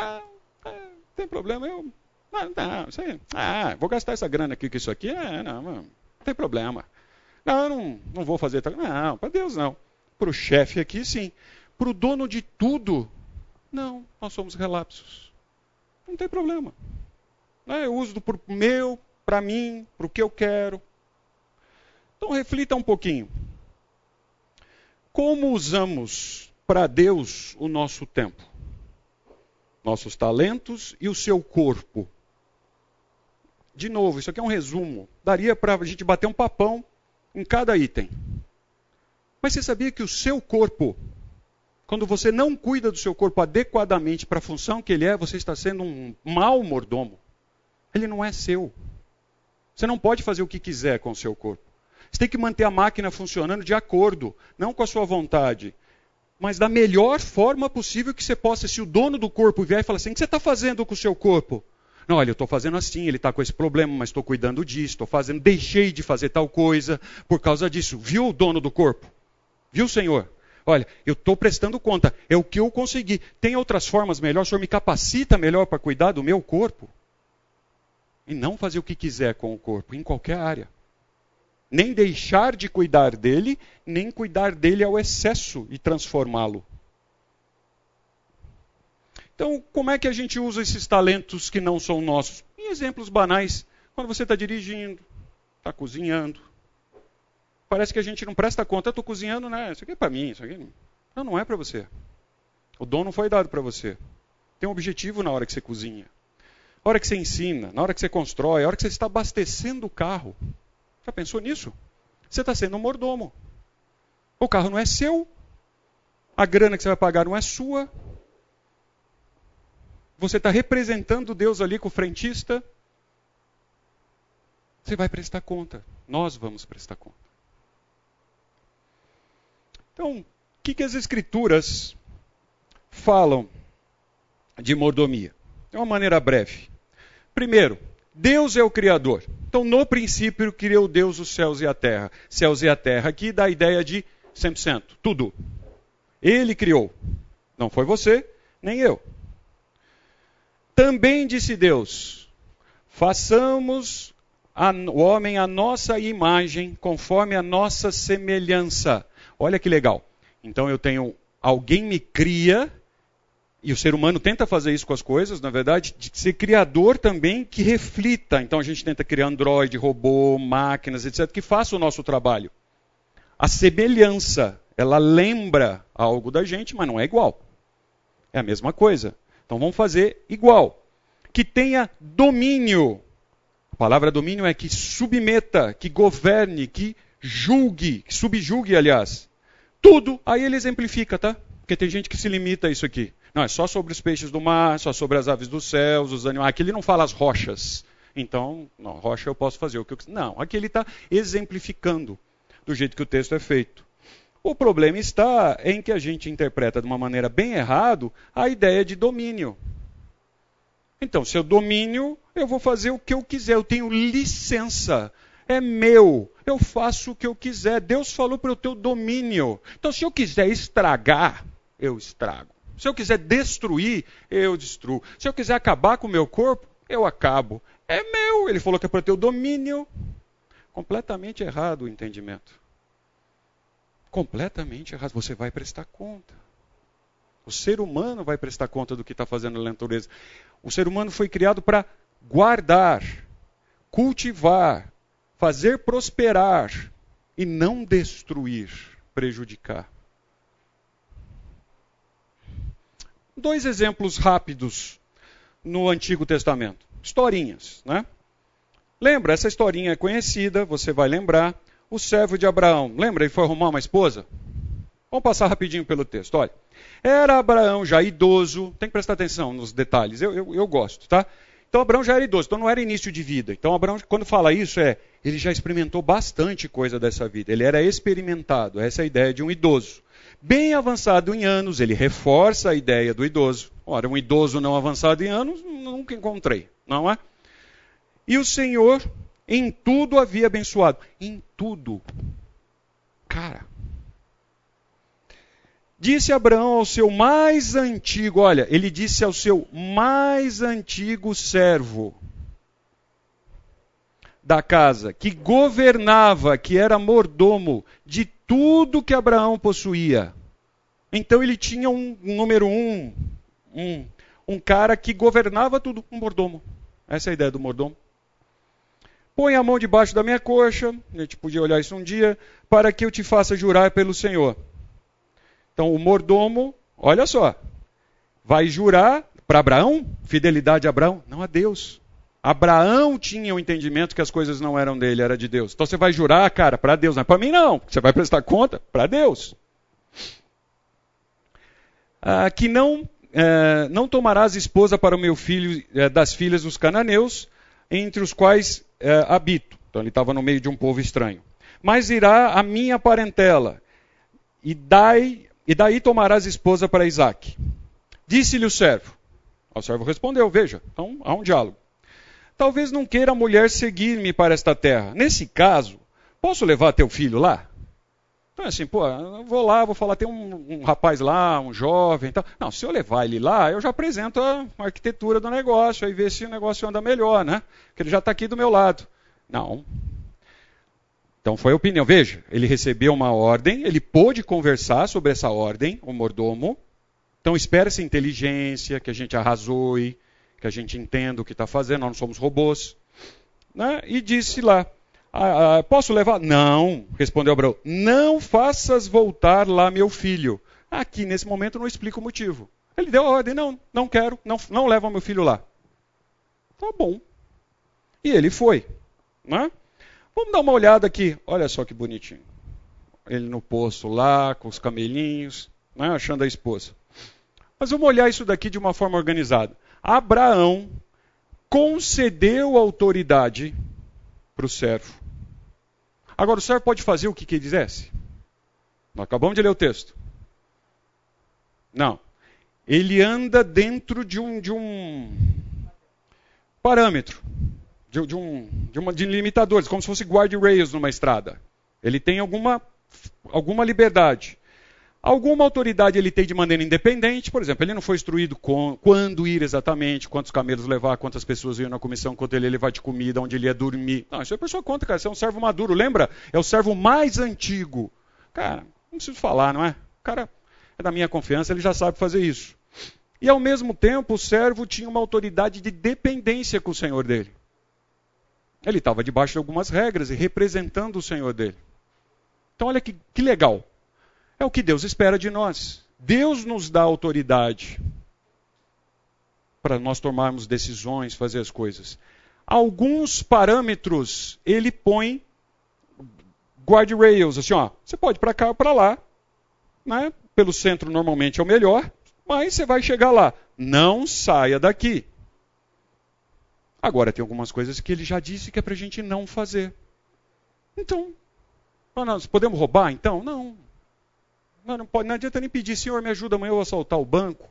Não, é, tem problema, eu. Não, não, aí. Ah, vou gastar essa grana aqui com isso aqui. É, não, não, tem problema. Não, eu não, não vou fazer. Não, para Deus não. Para o chefe aqui, sim. Para o dono de tudo, não, nós somos relapsos. Não tem problema. É, eu uso para o meu, para mim, para o que eu quero. Então reflita um pouquinho. Como usamos para Deus o nosso tempo? Nossos talentos e o seu corpo. De novo, isso aqui é um resumo. Daria para a gente bater um papão em cada item. Mas você sabia que o seu corpo, quando você não cuida do seu corpo adequadamente para a função que ele é, você está sendo um mau mordomo. Ele não é seu. Você não pode fazer o que quiser com o seu corpo. Você tem que manter a máquina funcionando de acordo, não com a sua vontade, mas da melhor forma possível que você possa. Se o dono do corpo vier e falar assim: o que você está fazendo com o seu corpo? Não, olha, eu estou fazendo assim, ele está com esse problema, mas estou cuidando disso, estou fazendo, deixei de fazer tal coisa por causa disso. Viu o dono do corpo? Viu, Senhor? Olha, eu estou prestando conta, é o que eu consegui. Tem outras formas melhores, o Senhor me capacita melhor para cuidar do meu corpo. E não fazer o que quiser com o corpo, em qualquer área nem deixar de cuidar dele, nem cuidar dele ao excesso e transformá-lo. Então, como é que a gente usa esses talentos que não são nossos? Em exemplos banais, quando você está dirigindo, está cozinhando. Parece que a gente não presta conta, estou cozinhando, né? Isso aqui é para mim, isso aqui não, não é para você. O dom não foi dado para você. Tem um objetivo na hora que você cozinha. Na hora que você ensina, na hora que você constrói, na hora que você está abastecendo o carro. Já pensou nisso? Você está sendo um mordomo. O carro não é seu, a grana que você vai pagar não é sua. Você está representando Deus ali com o frentista. Você vai prestar conta. Nós vamos prestar conta. Então, o que, que as Escrituras falam de mordomia? De uma maneira breve. Primeiro, Deus é o Criador. Então, no princípio, criou Deus os céus e a terra. Céus e a terra aqui dá a ideia de 100%, tudo. Ele criou. Não foi você, nem eu. Também disse Deus: façamos a, o homem a nossa imagem, conforme a nossa semelhança. Olha que legal. Então eu tenho alguém me cria, e o ser humano tenta fazer isso com as coisas, na verdade, de ser criador também que reflita. Então a gente tenta criar androide, robô, máquinas, etc., que faça o nosso trabalho. A semelhança, ela lembra algo da gente, mas não é igual. É a mesma coisa. Então vamos fazer igual. Que tenha domínio. A palavra domínio é que submeta, que governe, que julgue, que subjugue, aliás. Tudo. Aí ele exemplifica, tá? Porque tem gente que se limita a isso aqui. Não, é só sobre os peixes do mar, só sobre as aves dos céus, os animais. Aqui ele não fala as rochas. Então, não, rocha eu posso fazer o que eu quiser. Não, aqui ele está exemplificando do jeito que o texto é feito. O problema está em que a gente interpreta de uma maneira bem errado a ideia de domínio. Então, se eu domínio, eu vou fazer o que eu quiser, eu tenho licença. É meu, eu faço o que eu quiser. Deus falou para eu ter o domínio. Então, se eu quiser estragar, eu estrago. Se eu quiser destruir, eu destruo. Se eu quiser acabar com o meu corpo, eu acabo. É meu. Ele falou que é para ter o domínio. Completamente errado o entendimento. Completamente errado. Você vai prestar conta. O ser humano vai prestar conta do que está fazendo na natureza. O ser humano foi criado para guardar, cultivar, fazer prosperar e não destruir, prejudicar. Dois exemplos rápidos no Antigo Testamento. Historinhas, né? Lembra, essa historinha é conhecida, você vai lembrar. O servo de Abraão, lembra? Ele foi arrumar uma esposa? Vamos passar rapidinho pelo texto. Olha, era Abraão já idoso, tem que prestar atenção nos detalhes, eu, eu, eu gosto, tá? Então Abraão já era idoso, então não era início de vida. Então Abraão, quando fala isso, é ele já experimentou bastante coisa dessa vida. Ele era experimentado, essa é a ideia de um idoso. Bem avançado em anos, ele reforça a ideia do idoso. Ora, um idoso não avançado em anos, nunca encontrei, não é? E o Senhor em tudo havia abençoado. Em tudo. Cara. Disse Abraão ao seu mais antigo, olha, ele disse ao seu mais antigo servo da casa, que governava, que era mordomo de tudo que Abraão possuía. Então ele tinha um, um número um, um, um cara que governava tudo, um mordomo. Essa é a ideia do mordomo. Põe a mão debaixo da minha coxa, a gente podia olhar isso um dia, para que eu te faça jurar pelo Senhor. Então o mordomo, olha só, vai jurar para Abraão, fidelidade a Abraão, não a Deus. Abraão tinha o entendimento que as coisas não eram dele, era de Deus. Então você vai jurar, cara, para Deus, não é para mim não. Você vai prestar conta para Deus. Ah, que não eh, não tomarás esposa para o meu filho eh, das filhas dos cananeus, entre os quais eh, habito. Então ele estava no meio de um povo estranho. Mas irá a minha parentela, e, dai, e daí tomarás esposa para Isaac. Disse-lhe o servo. O servo respondeu: Veja, então há um diálogo. Talvez não queira a mulher seguir-me para esta terra. Nesse caso, posso levar teu filho lá? Então, assim, pô, eu vou lá, vou falar, tem um, um rapaz lá, um jovem e tal. Não, se eu levar ele lá, eu já apresento a arquitetura do negócio, aí ver se o negócio anda melhor, né? Porque ele já está aqui do meu lado. Não. Então foi a opinião. Veja, ele recebeu uma ordem, ele pôde conversar sobre essa ordem, o mordomo. Então espera-se inteligência, que a gente arrazoe, que a gente entenda o que está fazendo, nós não somos robôs. Né? E disse lá, ah, ah, posso levar? Não, respondeu Abraão. Não faças voltar lá meu filho. Aqui, nesse momento, não explica o motivo. Ele deu a ordem, não, não quero, não, não leva meu filho lá. Tá bom. E ele foi. Né? Vamos dar uma olhada aqui. Olha só que bonitinho. Ele no poço lá, com os camelinhos, né, achando a esposa. Mas vamos olhar isso daqui de uma forma organizada. Abraão concedeu autoridade para o servo. Agora, o servo pode fazer o que quisesse? Nós acabamos de ler o texto. Não. Ele anda dentro de um, de um parâmetro, de, de, um, de, uma, de limitadores, como se fosse guardrails numa estrada. Ele tem alguma, alguma liberdade. Alguma autoridade ele tem de maneira independente, por exemplo, ele não foi instruído com, quando ir exatamente, quantos camelos levar, quantas pessoas iam na comissão, quanto ele ia levar de comida, onde ele ia dormir. Não, isso é por sua conta, cara. Você é um servo maduro, lembra? É o servo mais antigo. Cara, não preciso falar, não é? O cara é da minha confiança, ele já sabe fazer isso. E ao mesmo tempo, o servo tinha uma autoridade de dependência com o senhor dele. Ele estava debaixo de algumas regras e representando o senhor dele. Então, olha que, que legal. É o que Deus espera de nós. Deus nos dá autoridade para nós tomarmos decisões, fazer as coisas. Alguns parâmetros ele põe guardrails, assim, ó, você pode para cá ou para lá, né? Pelo centro normalmente é o melhor, mas você vai chegar lá. Não saia daqui. Agora tem algumas coisas que ele já disse que é para a gente não fazer. Então, nós podemos roubar? Então, não. Não, não, pode, não adianta nem pedir, Senhor, me ajuda amanhã eu assaltar o banco.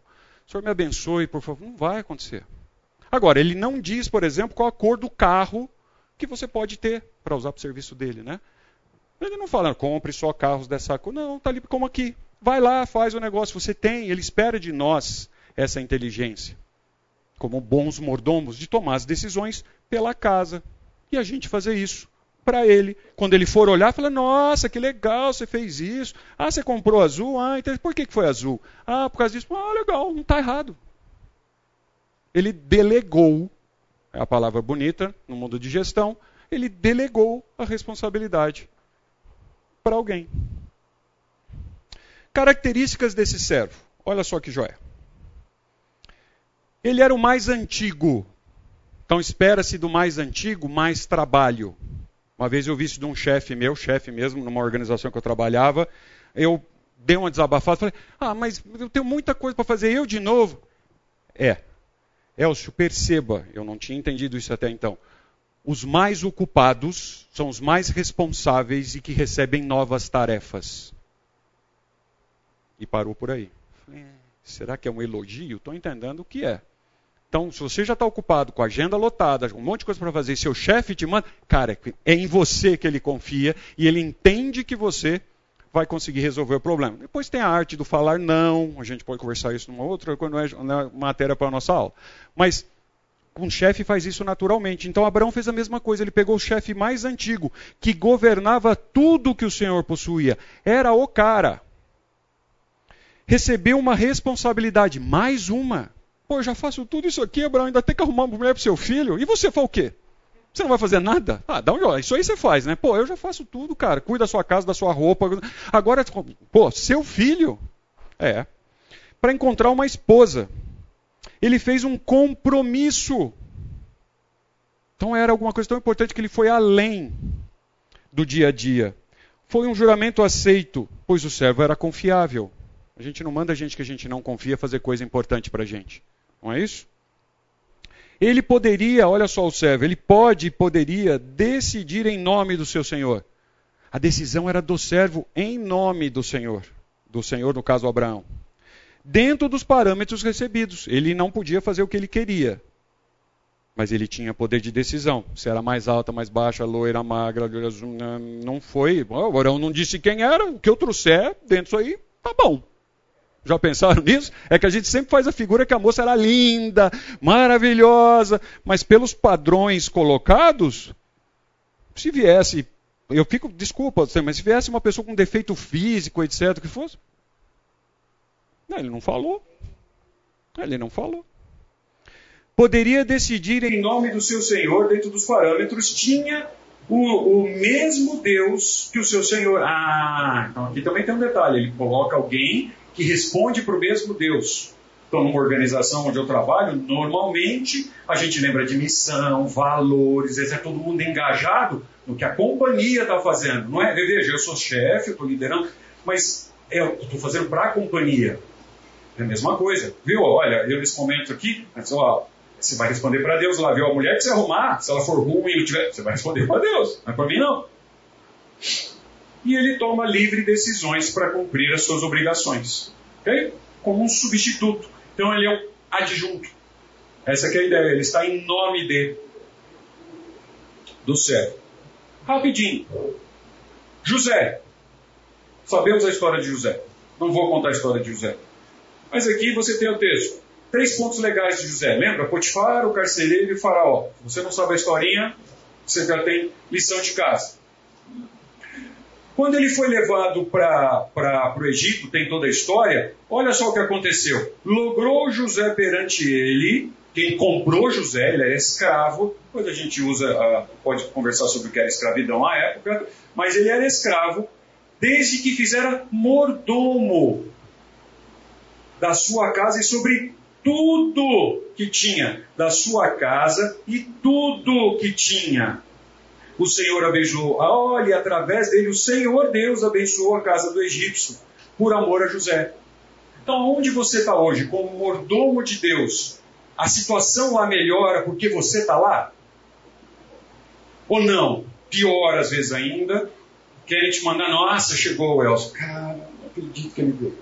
Senhor, me abençoe, por favor. Não vai acontecer. Agora, ele não diz, por exemplo, qual a cor do carro que você pode ter para usar para o serviço dele, né? Ele não fala, compre só carros dessa cor. Não, está ali como aqui. Vai lá, faz o negócio. Você tem, ele espera de nós essa inteligência. Como bons mordomos, de tomar as decisões pela casa. E a gente fazer isso para ele. Quando ele for olhar, fala: Nossa, que legal, você fez isso. Ah, você comprou azul? Ah, então por que foi azul? Ah, por causa disso. Ah, legal, não está errado. Ele delegou, é a palavra bonita no mundo de gestão, ele delegou a responsabilidade para alguém. Características desse servo. Olha só que joia. Ele era o mais antigo. Então espera-se do mais antigo mais trabalho. Uma vez eu vi isso de um chefe meu, chefe mesmo, numa organização que eu trabalhava. Eu dei uma desabafada, falei: Ah, mas eu tenho muita coisa para fazer, eu de novo. É. Elcio, perceba, eu não tinha entendido isso até então. Os mais ocupados são os mais responsáveis e que recebem novas tarefas. E parou por aí. É, será que é um elogio? Estou entendendo o que é. Então, se você já está ocupado com a agenda lotada, um monte de coisa para fazer, e seu chefe te manda, cara, é em você que ele confia e ele entende que você vai conseguir resolver o problema. Depois tem a arte do falar não, a gente pode conversar isso numa outra, quando é, é matéria para a nossa aula. Mas um chefe faz isso naturalmente. Então Abraão fez a mesma coisa. Ele pegou o chefe mais antigo, que governava tudo que o Senhor possuía. Era o cara. Recebeu uma responsabilidade, mais uma. Pô, já faço tudo isso aqui, Abraão, ainda tem que arrumar uma mulher para seu filho. E você faz o quê? Você não vai fazer nada? Ah, dá um Isso aí você faz, né? Pô, eu já faço tudo, cara. Cuida da sua casa, da sua roupa. Agora, pô, seu filho. É. Para encontrar uma esposa. Ele fez um compromisso. Então era alguma coisa tão importante que ele foi além do dia a dia. Foi um juramento aceito, pois o servo era confiável. A gente não manda gente que a gente não confia fazer coisa importante para a gente. Não é isso? Ele poderia, olha só o servo, ele pode e poderia decidir em nome do seu senhor. A decisão era do servo em nome do senhor. Do senhor, no caso Abraão. Dentro dos parâmetros recebidos. Ele não podia fazer o que ele queria. Mas ele tinha poder de decisão. Se era mais alta, mais baixa, loira, magra, não foi. O Abraão não disse quem era. O que eu trouxer dentro aí, tá bom. Já pensaram nisso? É que a gente sempre faz a figura que a moça era linda, maravilhosa, mas pelos padrões colocados, se viesse, eu fico, desculpa, mas se viesse uma pessoa com defeito físico, etc, que fosse, não, ele não falou. Ele não falou. Poderia decidir em nome do seu Senhor, dentro dos parâmetros, tinha o, o mesmo Deus que o seu Senhor. Ah, então aqui também tem um detalhe: ele coloca alguém que responde para o mesmo Deus. Então, numa organização onde eu trabalho, normalmente a gente lembra de missão, valores, é todo mundo engajado no que a companhia está fazendo. Não é, veja, eu sou chefe, eu estou liderando, mas é, eu estou fazendo para a companhia. É a mesma coisa. Viu? Olha, eu nesse momento aqui, ó, você vai responder para Deus lá, viu? A mulher que você arrumar, se ela for ruim tiver, você vai responder para Deus, não é para mim não e ele toma livre decisões para cumprir as suas obrigações. Okay? Como um substituto. Então ele é um adjunto. Essa é a ideia. Ele está em nome de do servo. Rapidinho. José. Sabemos a história de José. Não vou contar a história de José. Mas aqui você tem o texto. Três pontos legais de José. Lembra? Potifar, o carcereiro e o faraó. Se você não sabe a historinha, você já tem lição de casa. Quando ele foi levado para o Egito, tem toda a história, olha só o que aconteceu. Logrou José perante ele, quem comprou José, ele era escravo, depois a gente usa, pode conversar sobre o que era escravidão à época, mas ele era escravo, desde que fizera mordomo da sua casa e sobre tudo que tinha da sua casa e tudo que tinha o Senhor abençoou. Olha, através dele, o Senhor Deus abençoou a casa do egípcio, por amor a José. Então, onde você está hoje, como mordomo de Deus, a situação lá melhora porque você está lá? Ou não? Pior, às vezes ainda, querem te mandar, nossa, chegou o Elcio. Cara, não acredito que ele veio.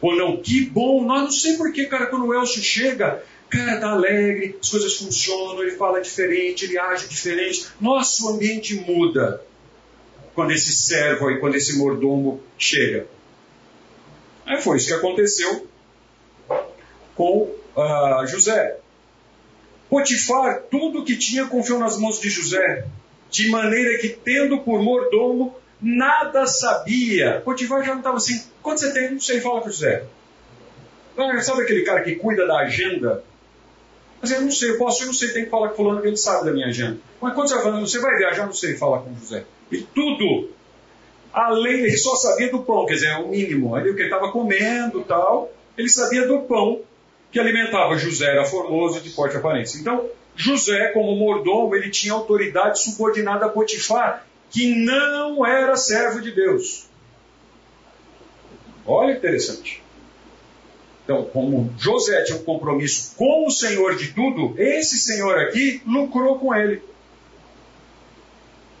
Ou não, que bom, nós não sei porquê, cara, quando o Elcio chega, cara tá alegre, as coisas funcionam, ele fala diferente, ele age diferente. Nosso ambiente muda quando esse servo e quando esse mordomo chega. Aí foi isso que aconteceu com uh, José. Potifar, tudo que tinha confiou nas mãos de José, de maneira que, tendo por mordomo, nada sabia. Potifar já não estava assim, quanto você tem? Não sei, fala para José. Ah, sabe aquele cara que cuida da agenda mas eu não sei, eu posso, eu não sei, tem que falar com fulano que ele sabe da minha agenda. Mas quando você vai falando, você vai viajar, não sei falar com José. E tudo, além, ele só sabia do pão, quer dizer, é o mínimo. Ali o que ele estava comendo tal, ele sabia do pão que alimentava. José era formoso de forte aparência. Então, José, como mordomo, ele tinha autoridade subordinada a Potifar, que não era servo de Deus. Olha que interessante. Então, como José tinha um compromisso com o Senhor de tudo, esse Senhor aqui lucrou com ele.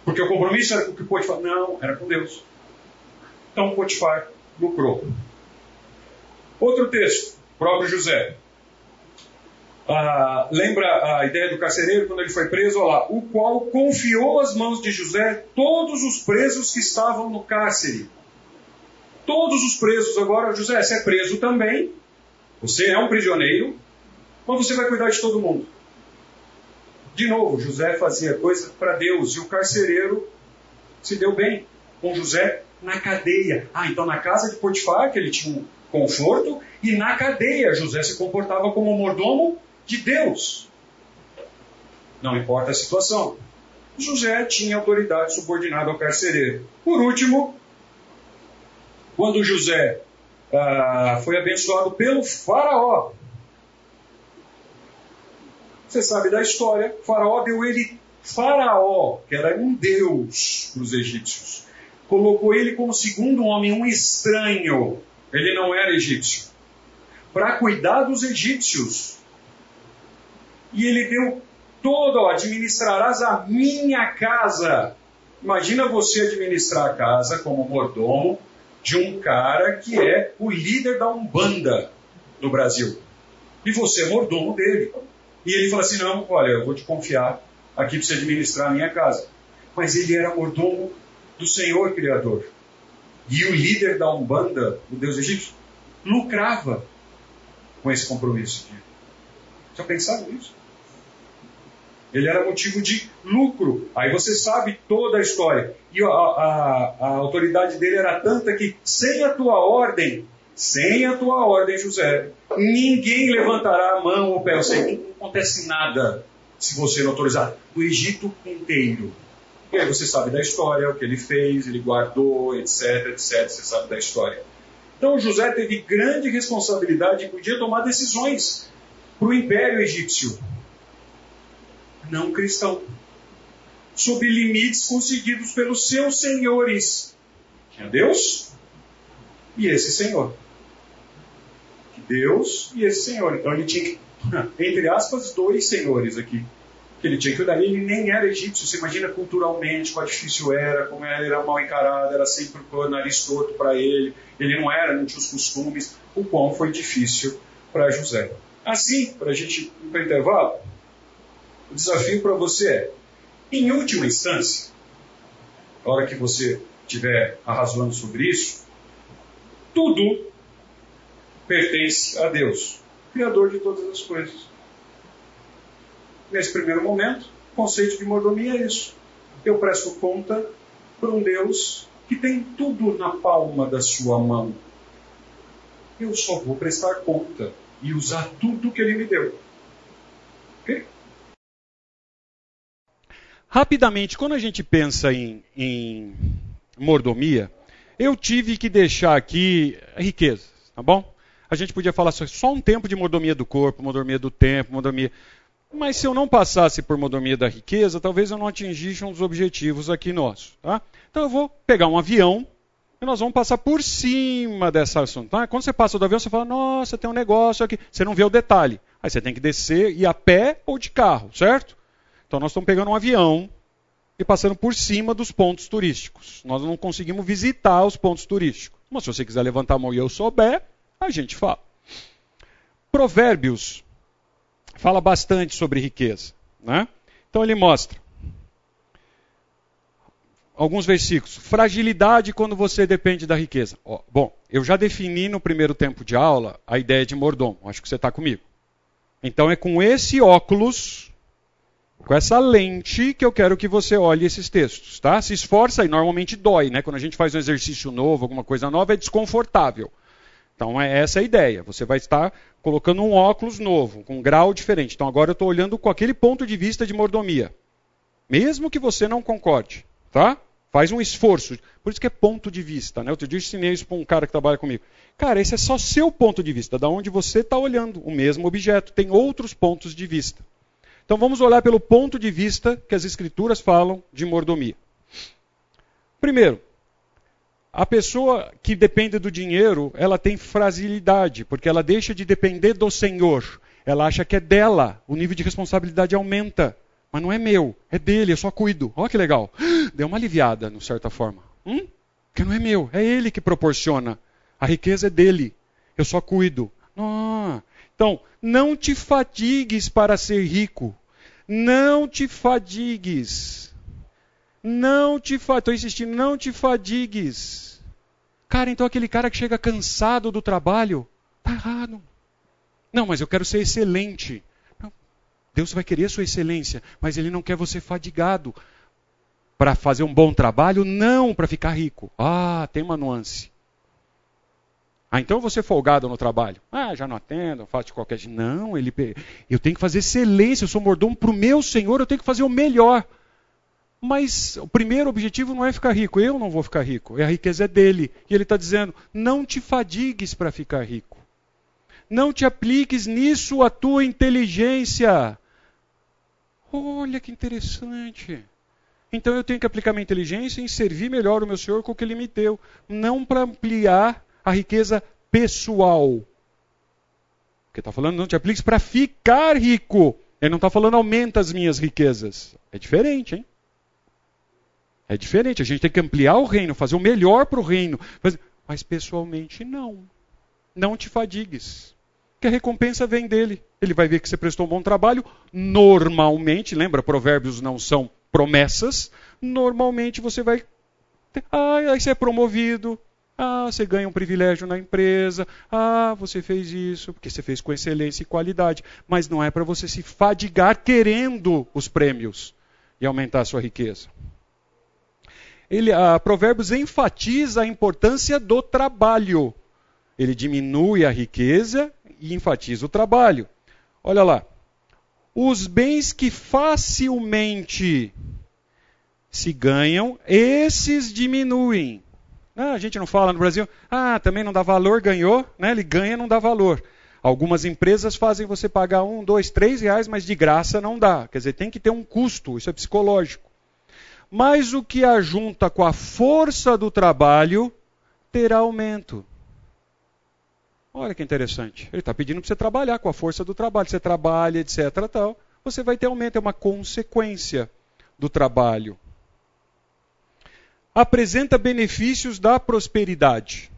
Porque o compromisso era com o que Potifar. Não, era com Deus. Então Potifar lucrou. Outro texto, próprio José. Ah, lembra a ideia do carcereiro quando ele foi preso? Olha lá, o qual confiou às mãos de José todos os presos que estavam no cárcere. Todos os presos. Agora, José, você é preso também, você é um prisioneiro, mas você vai cuidar de todo mundo. De novo, José fazia coisa para Deus e o carcereiro se deu bem com José na cadeia. Ah, então na casa de Potifar, que ele tinha um conforto, e na cadeia José se comportava como mordomo de Deus. Não importa a situação. José tinha autoridade subordinada ao carcereiro. Por último, quando José ah, foi abençoado pelo Faraó. Você sabe da história, Faraó deu ele Faraó, que era um deus para os egípcios. Colocou ele como segundo homem, um estranho. Ele não era egípcio. Para cuidar dos egípcios. E ele deu todo, ó, administrarás a minha casa. Imagina você administrar a casa como mordomo, de um cara que é o líder da Umbanda no Brasil. E você é mordomo dele. E ele fala assim: não, olha, eu vou te confiar aqui para você administrar a minha casa. Mas ele era mordomo do Senhor Criador. E o líder da Umbanda, o Deus egípcio, lucrava com esse compromisso. Já pensaram nisso? Ele era motivo de lucro. Aí você sabe toda a história. E a, a, a autoridade dele era tanta que, sem a tua ordem, sem a tua ordem, José, ninguém levantará a mão ou o pé. Não acontece nada se você não autorizar. O Egito inteiro. E aí você sabe da história, o que ele fez, ele guardou, etc, etc. Você sabe da história. Então José teve grande responsabilidade e podia tomar decisões para o império egípcio não cristão, sob limites concedidos pelos seus senhores. Tinha Deus e esse Senhor. Deus e esse Senhor. Então ele tinha, entre aspas, dois senhores aqui. Que ele tinha que cuidar. Ele nem era egípcio. Você imagina culturalmente quão difícil era, como era mal encarado, era sempre o nariz torto para ele. Ele não era, não tinha os costumes. O quão foi difícil para José. Assim, para a gente ir para o intervalo, o desafio para você é, em última instância, na hora que você estiver arrazoando sobre isso, tudo pertence a Deus, Criador de todas as coisas. Nesse primeiro momento, o conceito de mordomia é isso. Eu presto conta para um Deus que tem tudo na palma da sua mão. Eu só vou prestar conta e usar tudo que ele me deu. Okay? Rapidamente, quando a gente pensa em, em mordomia, eu tive que deixar aqui riquezas, tá bom? A gente podia falar só um tempo de mordomia do corpo, mordomia do tempo, mordomia. Mas se eu não passasse por mordomia da riqueza, talvez eu não atingisse um dos objetivos aqui nossos. Tá? Então eu vou pegar um avião e nós vamos passar por cima dessa assunto. Tá? Quando você passa do avião, você fala, nossa, tem um negócio aqui. Você não vê o detalhe. Aí você tem que descer e a pé ou de carro, certo? Então nós estamos pegando um avião e passando por cima dos pontos turísticos. Nós não conseguimos visitar os pontos turísticos. Mas se você quiser levantar a mão e eu souber, a gente fala. Provérbios fala bastante sobre riqueza. Né? Então ele mostra alguns versículos. Fragilidade quando você depende da riqueza. Ó, bom, eu já defini no primeiro tempo de aula a ideia de mordomo. Acho que você está comigo. Então é com esse óculos com essa lente que eu quero que você olhe esses textos, tá? Se esforça e normalmente dói, né? Quando a gente faz um exercício novo, alguma coisa nova, é desconfortável. Então é essa a ideia. Você vai estar colocando um óculos novo, com um grau diferente. Então agora eu estou olhando com aquele ponto de vista de mordomia. Mesmo que você não concorde, tá? Faz um esforço. Por isso que é ponto de vista, né? Outro dia eu ensinei isso para um cara que trabalha comigo. Cara, esse é só seu ponto de vista, da onde você está olhando o mesmo objeto. Tem outros pontos de vista. Então vamos olhar pelo ponto de vista que as escrituras falam de mordomia. Primeiro, a pessoa que depende do dinheiro, ela tem fragilidade, porque ela deixa de depender do Senhor. Ela acha que é dela, o nível de responsabilidade aumenta. Mas não é meu, é dele, eu só cuido. Olha que legal. Deu uma aliviada, de certa forma. Hum? Porque não é meu, é ele que proporciona. A riqueza é dele. Eu só cuido. Ah, então, não te fatigues para ser rico. Não te fadigues. Não te fa... Estou insistindo, não te fadigues. Cara, então aquele cara que chega cansado do trabalho, tá errado. Não, mas eu quero ser excelente. Não. Deus vai querer a sua excelência, mas Ele não quer você fadigado para fazer um bom trabalho, não para ficar rico. Ah, tem uma nuance. Ah, então eu vou ser folgado no trabalho. Ah, já não atendo, faço de qualquer jeito. Não, ele, eu tenho que fazer excelência, eu sou mordomo para o meu Senhor, eu tenho que fazer o melhor. Mas o primeiro objetivo não é ficar rico, eu não vou ficar rico, a riqueza é dele. E ele está dizendo: não te fadigues para ficar rico. Não te apliques nisso a tua inteligência. Olha que interessante. Então eu tenho que aplicar minha inteligência em servir melhor o meu Senhor com o que ele me deu, não para ampliar a riqueza pessoal. Porque está falando, não te apliques para ficar rico. Ele não está falando aumenta as minhas riquezas. É diferente, hein? É diferente. A gente tem que ampliar o reino, fazer o melhor para o reino. Mas, pessoalmente, não. Não te fadigues. Que a recompensa vem dele. Ele vai ver que você prestou um bom trabalho. Normalmente, lembra, provérbios não são promessas. Normalmente você vai. Ah, aí você é promovido, ah, você ganha um privilégio na empresa. Ah, você fez isso porque você fez com excelência e qualidade. Mas não é para você se fadigar querendo os prêmios e aumentar a sua riqueza. Ele, a Provérbios enfatiza a importância do trabalho. Ele diminui a riqueza e enfatiza o trabalho. Olha lá. Os bens que facilmente se ganham, esses diminuem. Ah, a gente não fala no Brasil, ah, também não dá valor, ganhou, né? ele ganha, não dá valor. Algumas empresas fazem você pagar um, dois, três reais, mas de graça não dá. Quer dizer, tem que ter um custo, isso é psicológico. Mas o que ajunta com a força do trabalho terá aumento. Olha que interessante. Ele está pedindo para você trabalhar com a força do trabalho. Você trabalha, etc. Tal, você vai ter aumento, é uma consequência do trabalho apresenta benefícios da prosperidade.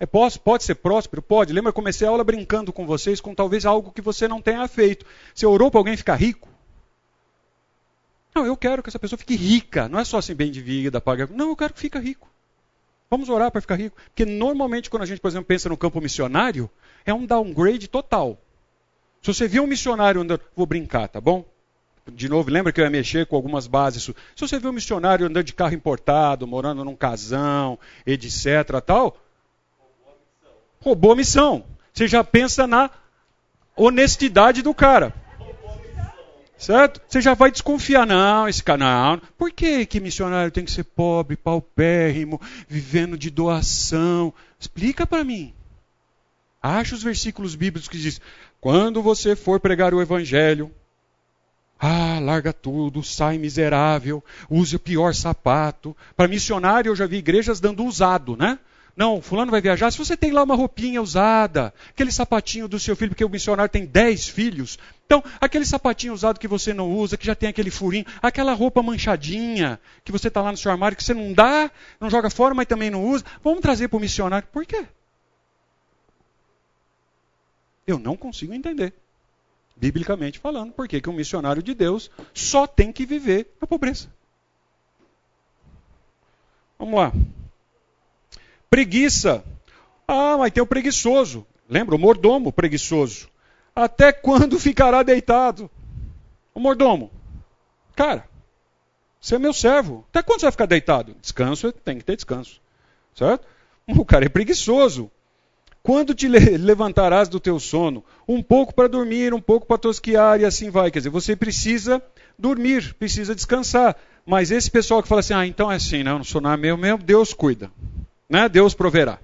É, pode, pode ser próspero? Pode. Lembra, eu comecei a aula brincando com vocês com talvez algo que você não tenha feito. Você orou para alguém ficar rico? Não, eu quero que essa pessoa fique rica. Não é só assim, bem de vida, paga. Não, eu quero que fique rico. Vamos orar para ficar rico. Porque normalmente, quando a gente, por exemplo, pensa no campo missionário, é um downgrade total. Se você viu um missionário andando. Vou brincar, tá bom? De novo, lembra que eu ia mexer com algumas bases. Se você viu um missionário andando de carro importado, morando num casão, etc. tal, roubou a missão. Você já pensa na honestidade do cara. Certo? Você já vai desconfiar, não, esse canal. Por que, que missionário tem que ser pobre, paupérrimo, vivendo de doação? Explica para mim. Acha os versículos bíblicos que diz: quando você for pregar o evangelho, ah, larga tudo, sai miserável, use o pior sapato. Para missionário, eu já vi igrejas dando usado, né? Não, fulano vai viajar. Se você tem lá uma roupinha usada, aquele sapatinho do seu filho, porque o missionário tem dez filhos. Então, aquele sapatinho usado que você não usa, que já tem aquele furinho, aquela roupa manchadinha, que você está lá no seu armário, que você não dá, não joga fora, mas também não usa, vamos trazer para o missionário. Por quê? Eu não consigo entender, biblicamente falando, por que um missionário de Deus só tem que viver na pobreza. Vamos lá. Preguiça. Ah, mas tem o preguiçoso. Lembra? O mordomo preguiçoso. Até quando ficará deitado? O mordomo. Cara, você é meu servo. Até quando você vai ficar deitado? Descanso, tem que ter descanso. Certo? O cara é preguiçoso. Quando te levantarás do teu sono? Um pouco para dormir, um pouco para tosquiar e assim vai. Quer dizer, você precisa dormir, precisa descansar. Mas esse pessoal que fala assim, ah, então é assim, não, não sou nada meu mesmo, Deus cuida. Né? Deus proverá.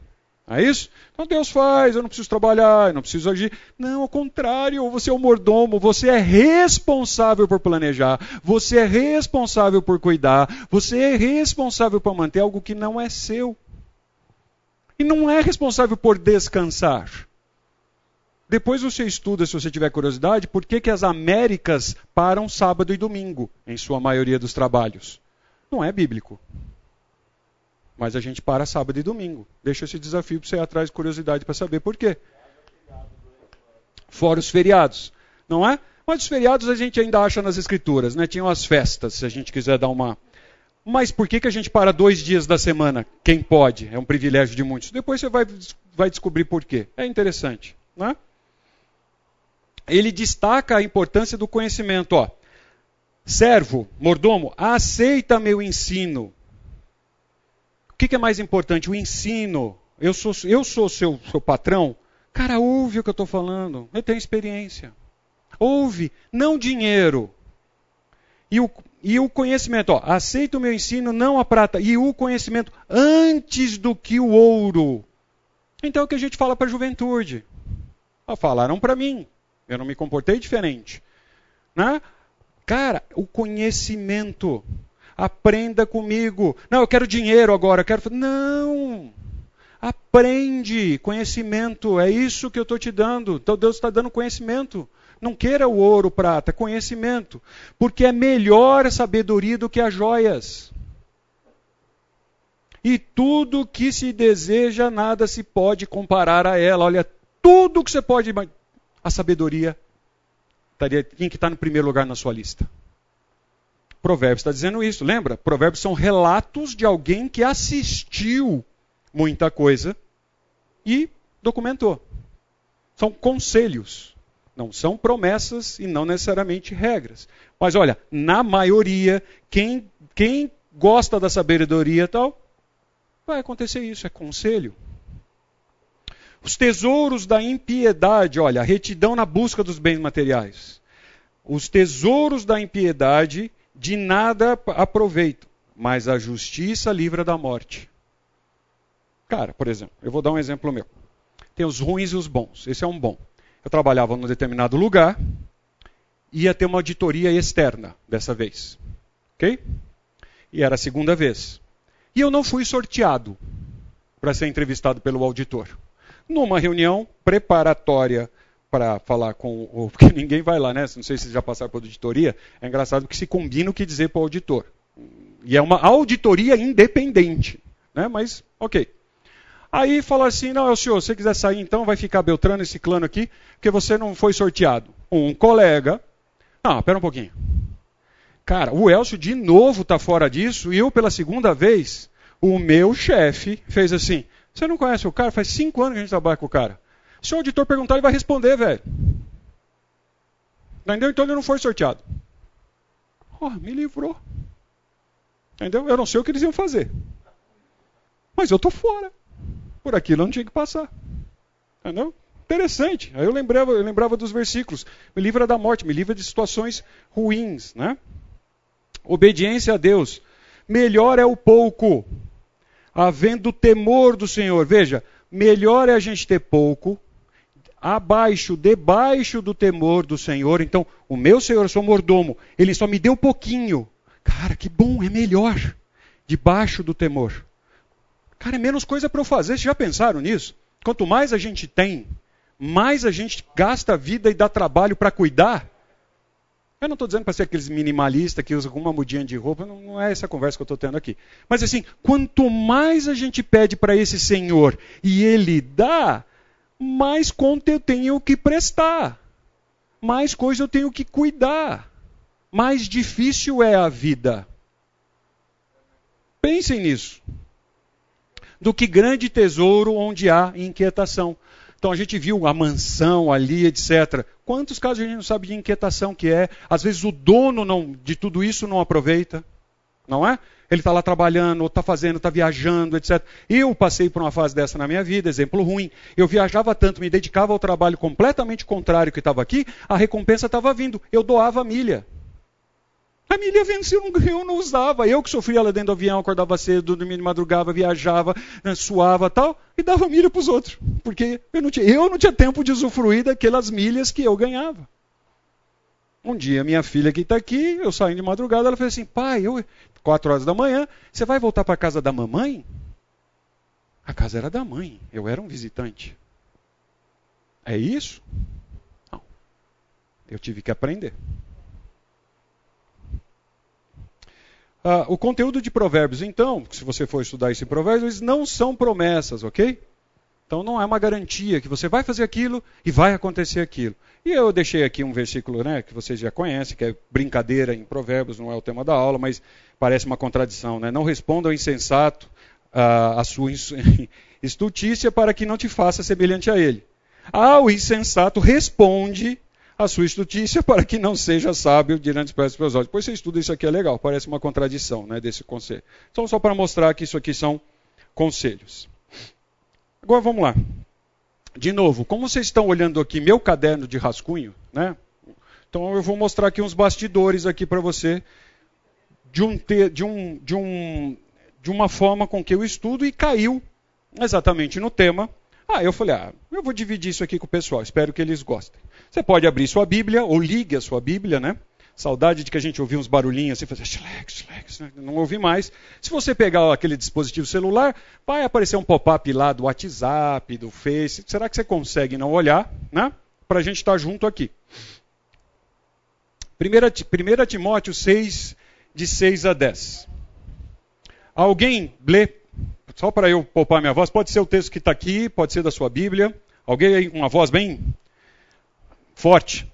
É isso? Então Deus faz, eu não preciso trabalhar, eu não preciso agir. Não, ao contrário, você é o mordomo, você é responsável por planejar, você é responsável por cuidar, você é responsável por manter algo que não é seu e não é responsável por descansar. Depois você estuda, se você tiver curiosidade, por que, que as Américas param sábado e domingo, em sua maioria dos trabalhos. Não é bíblico. Mas a gente para sábado e domingo. Deixa esse desafio para você ir atrás de curiosidade para saber por quê. Fora os feriados, não é? Mas os feriados a gente ainda acha nas escrituras, né? Tinham as festas, se a gente quiser dar uma, mas por que, que a gente para dois dias da semana? Quem pode? É um privilégio de muitos. Depois você vai, vai descobrir por quê. É interessante. Né? Ele destaca a importância do conhecimento. Ó. Servo, mordomo, aceita meu ensino. O que, que é mais importante? O ensino. Eu sou, eu sou seu, seu patrão. Cara, ouve o que eu estou falando. Eu tenho experiência. Ouve, não dinheiro. E o, e o conhecimento, ó, aceita o meu ensino, não a prata, e o conhecimento antes do que o ouro. Então é o que a gente fala para a juventude. Ó, falaram para mim, eu não me comportei diferente. Né? Cara, o conhecimento. Aprenda comigo. Não, eu quero dinheiro agora, eu quero. Não! Aprende conhecimento, é isso que eu estou te dando. Então Deus está dando conhecimento. Não queira o ouro, prata, conhecimento, porque é melhor a sabedoria do que as joias. E tudo que se deseja, nada se pode comparar a ela. Olha, tudo que você pode. A sabedoria estaria, tinha que estar no primeiro lugar na sua lista. Provérbios está dizendo isso, lembra? Provérbios são relatos de alguém que assistiu muita coisa e documentou. São conselhos. Não são promessas e não necessariamente regras. Mas olha, na maioria, quem, quem gosta da sabedoria e tal, vai acontecer isso, é conselho. Os tesouros da impiedade, olha, a retidão na busca dos bens materiais. Os tesouros da impiedade de nada aproveitam, mas a justiça livra da morte. Cara, por exemplo, eu vou dar um exemplo meu. Tem os ruins e os bons. Esse é um bom. Eu trabalhava num determinado lugar, ia ter uma auditoria externa dessa vez. Ok? E era a segunda vez. E eu não fui sorteado para ser entrevistado pelo auditor. Numa reunião preparatória para falar com o. Porque ninguém vai lá, né? Não sei se já passaram por auditoria. É engraçado que se combina o que dizer para o auditor. E é uma auditoria independente. Né? Mas, ok. Aí fala assim: não, é o senhor, se você quiser sair então, vai ficar Beltrano e Ciclano aqui, porque você não foi sorteado. Um colega. Não, pera um pouquinho. Cara, o Elcio de novo está fora disso e eu pela segunda vez. O meu chefe fez assim: Você não conhece o cara? Faz cinco anos que a gente trabalha com o cara. Se o auditor perguntar, ele vai responder, velho. Entendeu? Então ele não foi sorteado. Oh, me livrou. Entendeu? Eu não sei o que eles iam fazer. Mas eu tô fora. Por aquilo eu não tinha que passar. Entendeu? Interessante. Aí eu lembrava, eu lembrava dos versículos. Me livra da morte, me livra de situações ruins. Né? Obediência a Deus. Melhor é o pouco, havendo temor do Senhor. Veja, melhor é a gente ter pouco, abaixo, debaixo do temor do Senhor. Então, o meu Senhor, eu sou mordomo, ele só me deu pouquinho. Cara, que bom, é melhor. Debaixo do temor. Cara, é menos coisa para eu fazer. Vocês já pensaram nisso? Quanto mais a gente tem, mais a gente gasta a vida e dá trabalho para cuidar. Eu não estou dizendo para ser aqueles minimalistas que usam uma mudinha de roupa, não, não é essa conversa que eu estou tendo aqui. Mas assim, quanto mais a gente pede para esse Senhor e Ele dá, mais conta eu tenho que prestar, mais coisa eu tenho que cuidar, mais difícil é a vida. Pensem nisso. Do que grande tesouro onde há inquietação. Então a gente viu a mansão ali, etc. Quantos casos a gente não sabe de inquietação que é? Às vezes o dono não, de tudo isso não aproveita, não é? Ele está lá trabalhando, está fazendo, está viajando, etc. Eu passei por uma fase dessa na minha vida, exemplo ruim. Eu viajava tanto, me dedicava ao trabalho completamente contrário que estava aqui, a recompensa estava vindo. Eu doava a milha. A milha vencia, eu não usava. Eu que sofria lá dentro do avião, acordava cedo, dormia de madrugada, viajava, né, suava tal, e dava milha para os outros. Porque eu não, tinha, eu não tinha tempo de usufruir daquelas milhas que eu ganhava. Um dia, minha filha que está aqui, eu saindo de madrugada, ela fez assim: pai, eu, quatro horas da manhã, você vai voltar para a casa da mamãe? A casa era da mãe, eu era um visitante. É isso? Não. Eu tive que aprender. Ah, o conteúdo de provérbios, então, se você for estudar esse provérbio, eles não são promessas, ok? Então não é uma garantia que você vai fazer aquilo e vai acontecer aquilo. E eu deixei aqui um versículo né, que vocês já conhecem, que é brincadeira em provérbios, não é o tema da aula, mas parece uma contradição. Né? Não responda ao insensato ah, a sua estultícia para que não te faça semelhante a ele. Ah, o insensato responde a sua estutícia para que não seja sábio diante dos dos olhos. Depois você estuda isso aqui, é legal, parece uma contradição né, desse conselho. Então, só para mostrar que isso aqui são conselhos. Agora vamos lá. De novo, como vocês estão olhando aqui meu caderno de rascunho, né? Então eu vou mostrar aqui uns bastidores aqui para você de, um, de, um, de, um, de uma forma com que eu estudo e caiu exatamente no tema. Ah, eu falei, ah, eu vou dividir isso aqui com o pessoal, espero que eles gostem. Você pode abrir sua Bíblia, ou ligue a sua Bíblia, né? Saudade de que a gente ouvia uns barulhinhos assim, fazer xlex, xlex, né? não ouvi mais. Se você pegar aquele dispositivo celular, vai aparecer um pop-up lá do WhatsApp, do Face. Será que você consegue não olhar, né? Para a gente estar tá junto aqui. 1 Timóteo 6, de 6 a 10. Alguém lê, só para eu poupar minha voz, pode ser o texto que está aqui, pode ser da sua Bíblia. Alguém aí com uma voz bem Forte.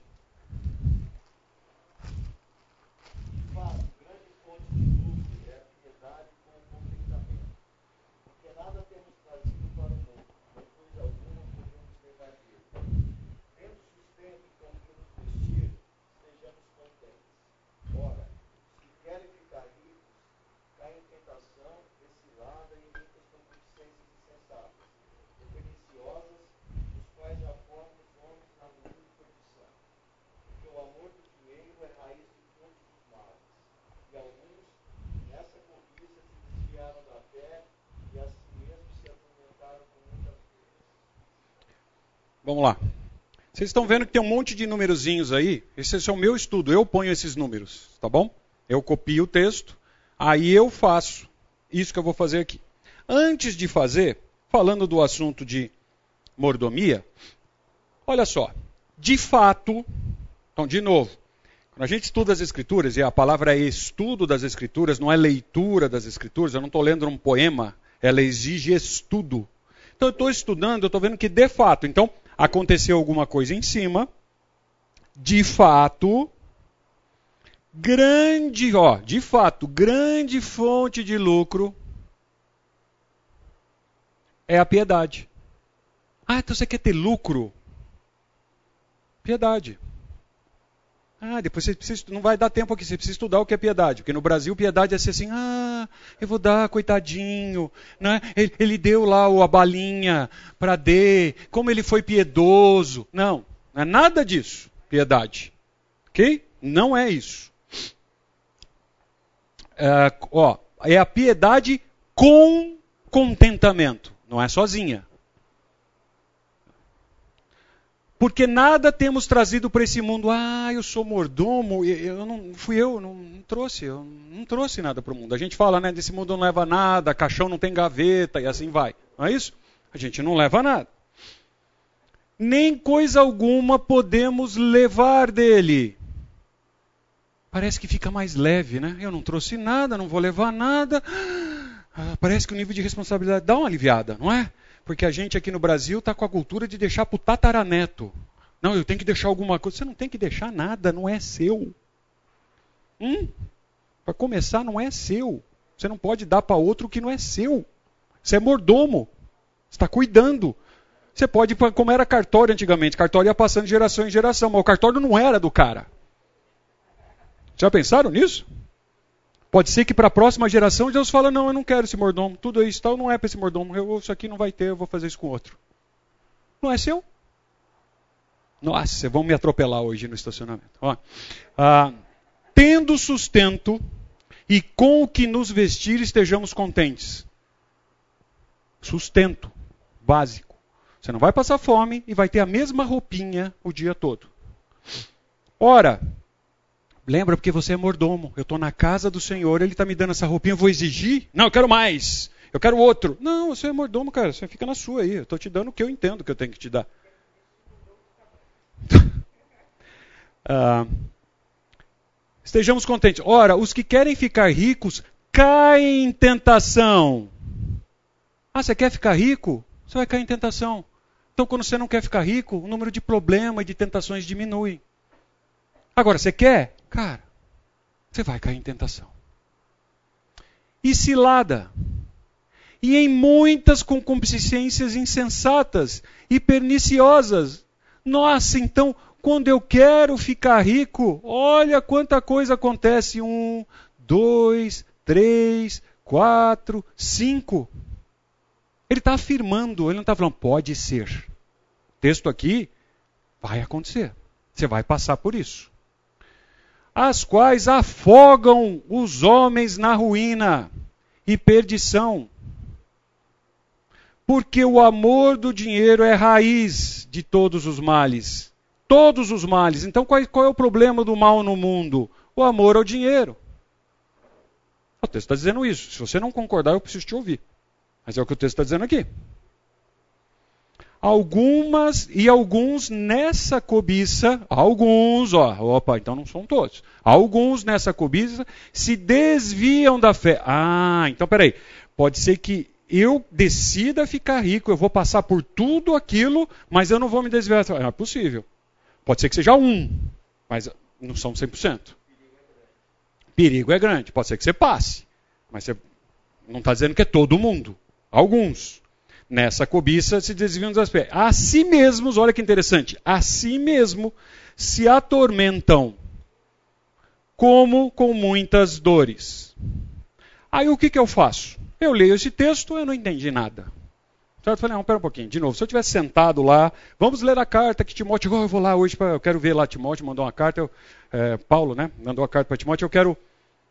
Vamos lá. Vocês estão vendo que tem um monte de numerozinhos aí? Esse é o meu estudo. Eu ponho esses números, tá bom? Eu copio o texto, aí eu faço isso que eu vou fazer aqui. Antes de fazer, falando do assunto de mordomia, olha só. De fato, então, de novo, quando a gente estuda as Escrituras, e a palavra é estudo das Escrituras, não é leitura das Escrituras, eu não estou lendo um poema, ela exige estudo. Então, eu estou estudando, eu estou vendo que de fato, então, aconteceu alguma coisa em cima. De fato, grande, ó, de fato, grande fonte de lucro é a piedade. Ah, então você quer ter lucro? Piedade. Ah, depois você precisa, não vai dar tempo aqui, você precisa estudar o que é piedade. Porque no Brasil, piedade é ser assim, ah, eu vou dar, coitadinho. Né? Ele, ele deu lá a balinha para D, como ele foi piedoso. Não, não é nada disso, piedade. Ok? Não é isso. É, ó, é a piedade com contentamento, não é sozinha. Porque nada temos trazido para esse mundo. Ah, eu sou mordomo, eu não fui eu, não, não trouxe, eu não trouxe nada para o mundo. A gente fala, né, desse mundo não leva nada, caixão não tem gaveta e assim vai. Não é isso? A gente não leva nada. Nem coisa alguma podemos levar dele. Parece que fica mais leve, né? Eu não trouxe nada, não vou levar nada. Ah, parece que o nível de responsabilidade dá uma aliviada, não é? Porque a gente aqui no Brasil está com a cultura de deixar para o tataraneto. Não, eu tenho que deixar alguma coisa. Você não tem que deixar nada, não é seu. Hum? Para começar, não é seu. Você não pode dar para outro que não é seu. Você é mordomo. Está cuidando. Você pode, como era cartório antigamente, cartório ia passando de geração em geração, mas o cartório não era do cara. Já pensaram nisso? Pode ser que para a próxima geração Deus fala: não, eu não quero esse mordomo, tudo isso tal não é para esse mordomo, eu, isso aqui não vai ter, eu vou fazer isso com outro. Não é seu? Nossa, vão me atropelar hoje no estacionamento. Ó, ah, tendo sustento e com o que nos vestir estejamos contentes. Sustento básico. Você não vai passar fome e vai ter a mesma roupinha o dia todo. Ora, Lembra, porque você é mordomo. Eu estou na casa do Senhor, Ele está me dando essa roupinha, eu vou exigir? Não, eu quero mais. Eu quero outro. Não, você é mordomo, cara. Você fica na sua aí. Eu estou te dando o que eu entendo que eu tenho que te dar. ah, estejamos contentes. Ora, os que querem ficar ricos caem em tentação. Ah, você quer ficar rico? Você vai cair em tentação. Então, quando você não quer ficar rico, o número de problemas e de tentações diminui. Agora, você quer? Cara, você vai cair em tentação. E cilada. E em muitas concupiscências insensatas e perniciosas. Nossa, então, quando eu quero ficar rico, olha quanta coisa acontece. Um, dois, três, quatro, cinco. Ele está afirmando, ele não está falando, pode ser. Texto aqui vai acontecer. Você vai passar por isso as quais afogam os homens na ruína e perdição. Porque o amor do dinheiro é raiz de todos os males. Todos os males. Então, qual, qual é o problema do mal no mundo? O amor ao dinheiro. O texto está dizendo isso. Se você não concordar, eu preciso te ouvir. Mas é o que o texto está dizendo aqui algumas e alguns nessa cobiça, alguns, ó, opa, então não são todos. Alguns nessa cobiça se desviam da fé. Ah, então peraí. Pode ser que eu decida ficar rico, eu vou passar por tudo aquilo, mas eu não vou me desviar. Não é possível. Pode ser que seja um, mas não são 100%. Perigo é grande. Pode ser que você passe, mas você não está dizendo que é todo mundo. Alguns. Nessa cobiça se desviam dos aspectos. A si mesmos, olha que interessante, a si mesmo se atormentam, como com muitas dores. Aí o que, que eu faço? Eu leio esse texto, eu não entendi nada. Eu falei, não, pera um pouquinho, de novo, se eu tivesse sentado lá, vamos ler a carta que Timóteo, oh, eu vou lá hoje, pra, eu quero ver lá Timóteo, mandou uma carta, eu, é, Paulo, né, mandou uma carta para Timóteo, eu quero,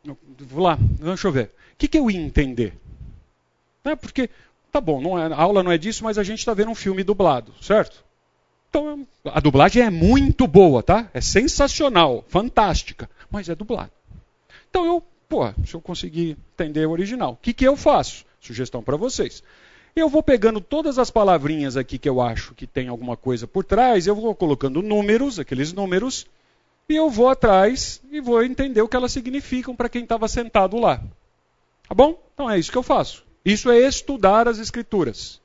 eu, vou lá, deixa eu ver. O que, que eu ia entender? É porque Tá bom, não é, a aula não é disso, mas a gente está vendo um filme dublado, certo? Então, a dublagem é muito boa, tá? É sensacional, fantástica, mas é dublado. Então eu, pô, se eu conseguir entender o original, o que, que eu faço? Sugestão para vocês. Eu vou pegando todas as palavrinhas aqui que eu acho que tem alguma coisa por trás, eu vou colocando números, aqueles números, e eu vou atrás e vou entender o que elas significam para quem estava sentado lá. Tá bom? Então é isso que eu faço. Isso é estudar as Escrituras.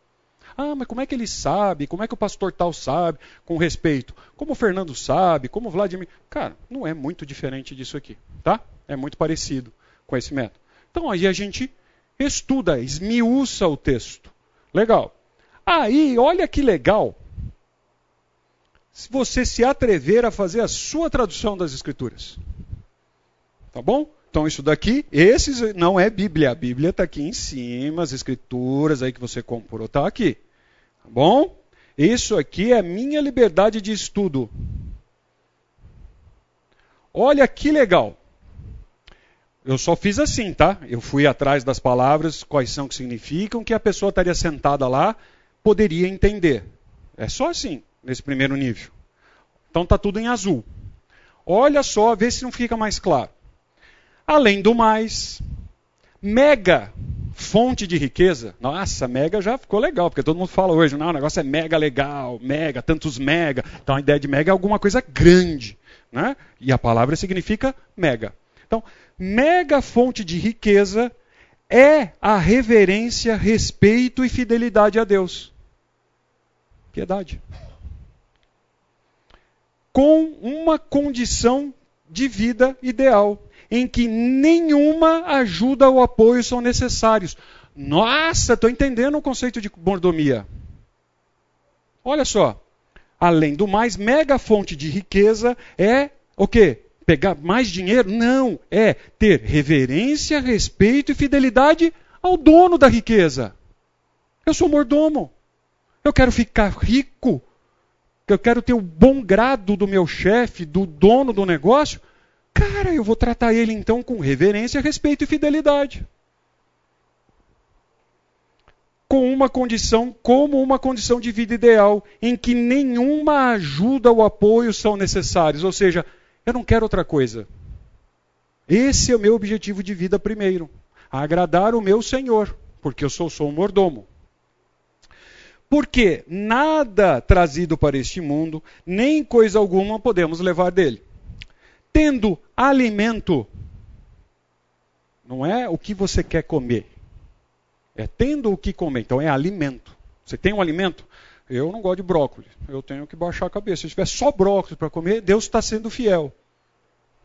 Ah, mas como é que ele sabe? Como é que o pastor tal sabe? Com respeito. Como o Fernando sabe? Como o Vladimir. Cara, não é muito diferente disso aqui, tá? É muito parecido com esse método. Então aí a gente estuda, esmiuça o texto. Legal. Aí, olha que legal. Se você se atrever a fazer a sua tradução das Escrituras. Tá bom? Então, isso daqui, esses não é Bíblia. A Bíblia está aqui em cima, as Escrituras aí que você comprou está aqui. Tá bom? Isso aqui é minha liberdade de estudo. Olha que legal. Eu só fiz assim, tá? Eu fui atrás das palavras, quais são que significam, que a pessoa estaria sentada lá, poderia entender. É só assim, nesse primeiro nível. Então tá tudo em azul. Olha só, vê se não fica mais claro. Além do mais, mega fonte de riqueza. Nossa, mega já ficou legal, porque todo mundo fala hoje, não, o negócio é mega legal, mega, tantos mega. Então a ideia de mega é alguma coisa grande. Né? E a palavra significa mega. Então, mega fonte de riqueza é a reverência, respeito e fidelidade a Deus. Piedade. Com uma condição de vida ideal, em que nenhuma ajuda ou apoio são necessários. Nossa, estou entendendo o conceito de mordomia. Olha só, além do mais, mega fonte de riqueza é o quê? Pegar mais dinheiro? Não, é ter reverência, respeito e fidelidade ao dono da riqueza. Eu sou mordomo. Eu quero ficar rico. Eu quero ter o bom grado do meu chefe, do dono do negócio. Cara, eu vou tratar ele então com reverência, respeito e fidelidade com uma condição, como uma condição de vida ideal, em que nenhuma ajuda ou apoio são necessários. Ou seja, eu não quero outra coisa. Esse é o meu objetivo de vida primeiro. Agradar o meu Senhor, porque eu sou, sou um mordomo. Porque nada trazido para este mundo, nem coisa alguma podemos levar dele. Tendo alimento, não é o que você quer comer, é tendo o que comer. Então é alimento. Você tem um alimento? Eu não gosto de brócolis. Eu tenho que baixar a cabeça. Se tiver só brócolis para comer, Deus está sendo fiel.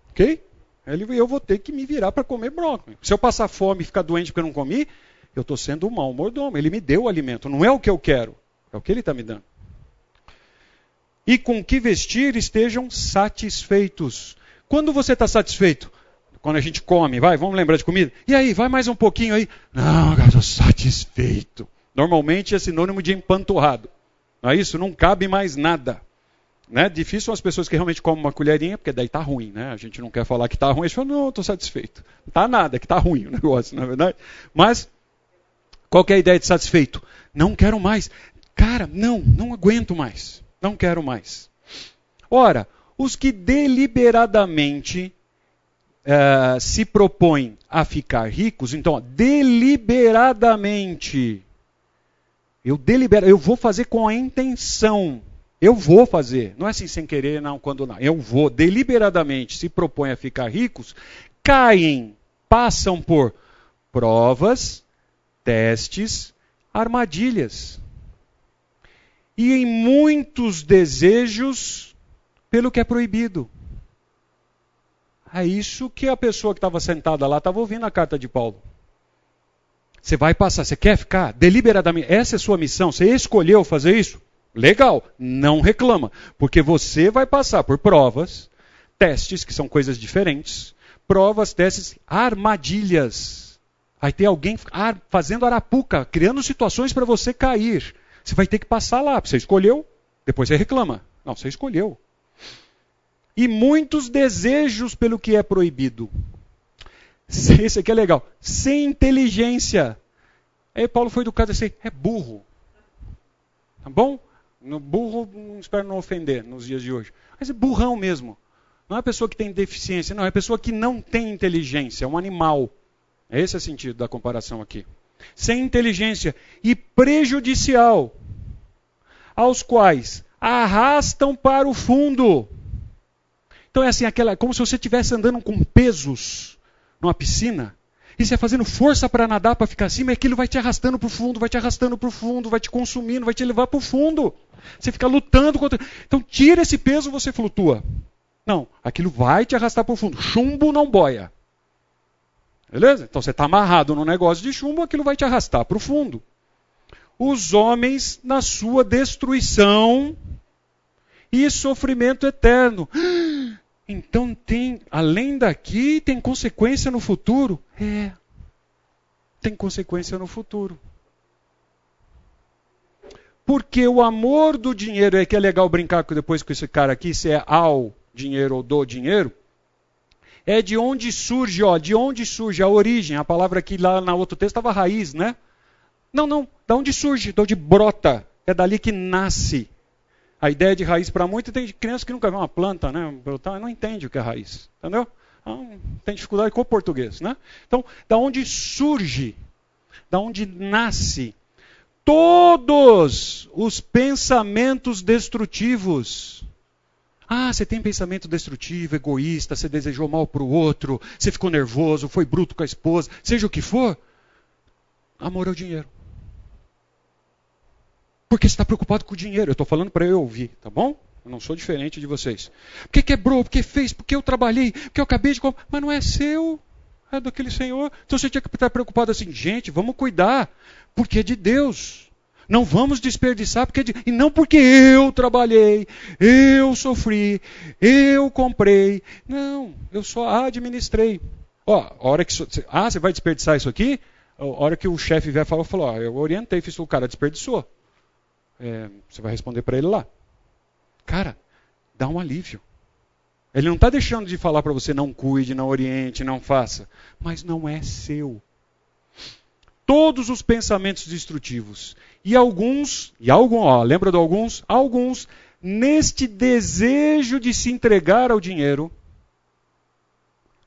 Ok? Eu vou ter que me virar para comer brócolis. Se eu passar fome e ficar doente porque eu não comi, eu estou sendo um mau mordomo. Ele me deu o alimento. Não é o que eu quero. É o que ele está me dando. E com que vestir estejam satisfeitos. Quando você está satisfeito? quando a gente come, vai, vamos lembrar de comida? E aí, vai mais um pouquinho aí? Não, cara, estou satisfeito. Normalmente é sinônimo de empanturrado. Não é isso? Não cabe mais nada. Né? Difícil são as pessoas que realmente comem uma colherinha, porque daí está ruim, né? A gente não quer falar que está ruim, a gente fala, não, estou satisfeito. Não está nada, que está ruim o negócio, na é verdade. Mas, qual é a ideia de satisfeito? Não quero mais. Cara, não, não aguento mais. Não quero mais. Ora, os que deliberadamente uh, se propõem a ficar ricos, então, deliberadamente, eu delibero, eu vou fazer com a intenção, eu vou fazer, não é assim sem querer, não, quando não, eu vou deliberadamente se propõem a ficar ricos, caem, passam por provas, testes, armadilhas. E em muitos desejos pelo que é proibido. É isso que a pessoa que estava sentada lá estava ouvindo a carta de Paulo. Você vai passar, você quer ficar deliberadamente, essa é sua missão, você escolheu fazer isso? Legal, não reclama, porque você vai passar por provas, testes, que são coisas diferentes, provas, testes, armadilhas. Aí tem alguém fazendo arapuca, criando situações para você cair. Você vai ter que passar lá, você escolheu, depois você reclama. Não, você escolheu e muitos desejos pelo que é proibido. Esse aqui é legal. Sem inteligência. Aí Paulo foi educado assim, é burro. Tá bom? No burro, espero não ofender nos dias de hoje. Mas é burrão mesmo. Não é pessoa que tem deficiência, não, é pessoa que não tem inteligência, é um animal. Esse é o sentido da comparação aqui. Sem inteligência e prejudicial, aos quais arrastam para o fundo então é assim, aquela, como se você estivesse andando com pesos numa piscina, e você fazendo força para nadar, para ficar acima, e aquilo vai te arrastando para o fundo, vai te arrastando para o fundo, vai te consumindo, vai te levar para o fundo. Você fica lutando contra. Então tira esse peso, você flutua. Não, aquilo vai te arrastar para o fundo. Chumbo não boia. Beleza? Então você está amarrado no negócio de chumbo, aquilo vai te arrastar para o fundo. os homens na sua destruição e sofrimento eterno. Então tem, além daqui, tem consequência no futuro? É. Tem consequência no futuro. Porque o amor do dinheiro, é que é legal brincar depois com esse cara aqui, se é ao dinheiro ou do dinheiro, é de onde surge, ó, de onde surge a origem. A palavra aqui lá na outro texto estava raiz, né? Não, não, da onde surge, de onde brota. É dali que nasce. A ideia de raiz para muitos tem criança que nunca viu uma planta, né? Não entende o que é raiz, entendeu? Então, tem dificuldade com o português, né? Então, da onde surge, da onde nasce todos os pensamentos destrutivos. Ah, você tem pensamento destrutivo, egoísta, você desejou mal para o outro, você ficou nervoso, foi bruto com a esposa, seja o que for. Amor ao dinheiro. Porque você está preocupado com o dinheiro. Eu estou falando para eu ouvir, tá bom? Eu não sou diferente de vocês. Porque quebrou, porque fez, porque eu trabalhei, porque eu acabei de. Mas não é seu, é daquele Senhor. Então você tinha que estar preocupado assim, gente, vamos cuidar porque é de Deus. Não vamos desperdiçar, porque é de... e não porque eu trabalhei, eu sofri, eu comprei. Não, eu só administrei. Ó, a hora que. Ah, você vai desperdiçar isso aqui? A hora que o chefe vier falar, falou, ó, eu orientei, fiz o cara desperdiçou. É, você vai responder para ele lá. Cara, dá um alívio. Ele não está deixando de falar para você não cuide, não oriente, não faça. Mas não é seu todos os pensamentos destrutivos. E alguns, e algum, ó, lembra de alguns? Alguns, neste desejo de se entregar ao dinheiro,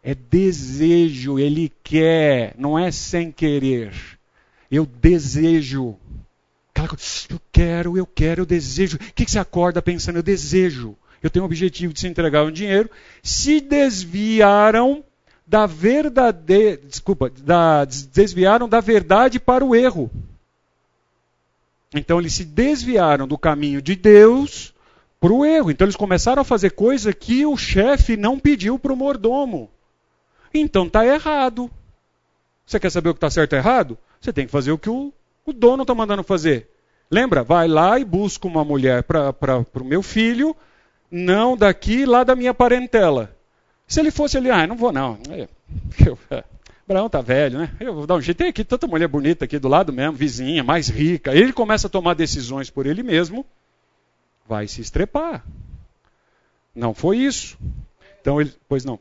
é desejo, ele quer, não é sem querer. Eu desejo. Eu quero, eu quero, eu desejo. O que você acorda pensando? Eu desejo. Eu tenho o objetivo de se entregar ao dinheiro. Se desviaram da verdadeira, desculpa, da, desviaram da verdade para o erro. Então eles se desviaram do caminho de Deus para o erro. Então eles começaram a fazer coisa que o chefe não pediu para o mordomo. Então está errado. Você quer saber o que está certo ou errado? Você tem que fazer o que o, o dono está mandando fazer. Lembra? Vai lá e busca uma mulher para o meu filho, não daqui, lá da minha parentela. Se ele fosse ali, ah, não vou não. É, eu, Abraão tá velho, né? Eu vou dar um jeito. Tem aqui tanta mulher bonita aqui do lado mesmo, vizinha, mais rica. Ele começa a tomar decisões por ele mesmo, vai se estrepar. Não foi isso. Então ele, pois não.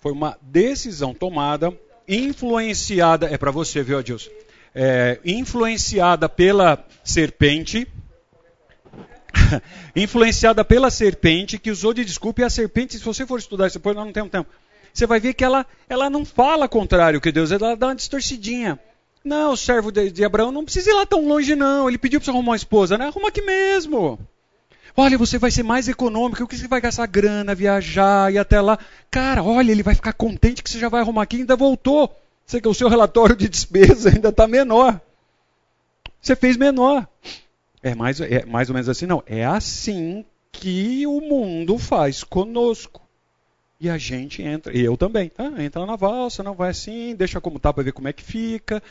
Foi uma decisão tomada, influenciada, é para você, viu, Adilson? É, influenciada pela serpente, influenciada pela serpente, que usou de desculpa, e a serpente, se você for estudar isso depois, nós não temos tempo, você vai ver que ela, ela não fala contrário que Deus, ela dá uma distorcidinha. Não, o servo de, de Abraão não precisa ir lá tão longe, não. Ele pediu para você arrumar uma esposa, né? Arruma aqui mesmo. Olha, você vai ser mais econômico, o que você vai gastar grana, viajar e até lá. Cara, olha, ele vai ficar contente que você já vai arrumar aqui ainda voltou. Você que o seu relatório de despesa ainda está menor. Você fez menor. É mais, é mais ou menos assim, não. É assim que o mundo faz conosco. E a gente entra, e eu também, tá? Entra na valsa, não vai assim, deixa como tá para ver como é que fica.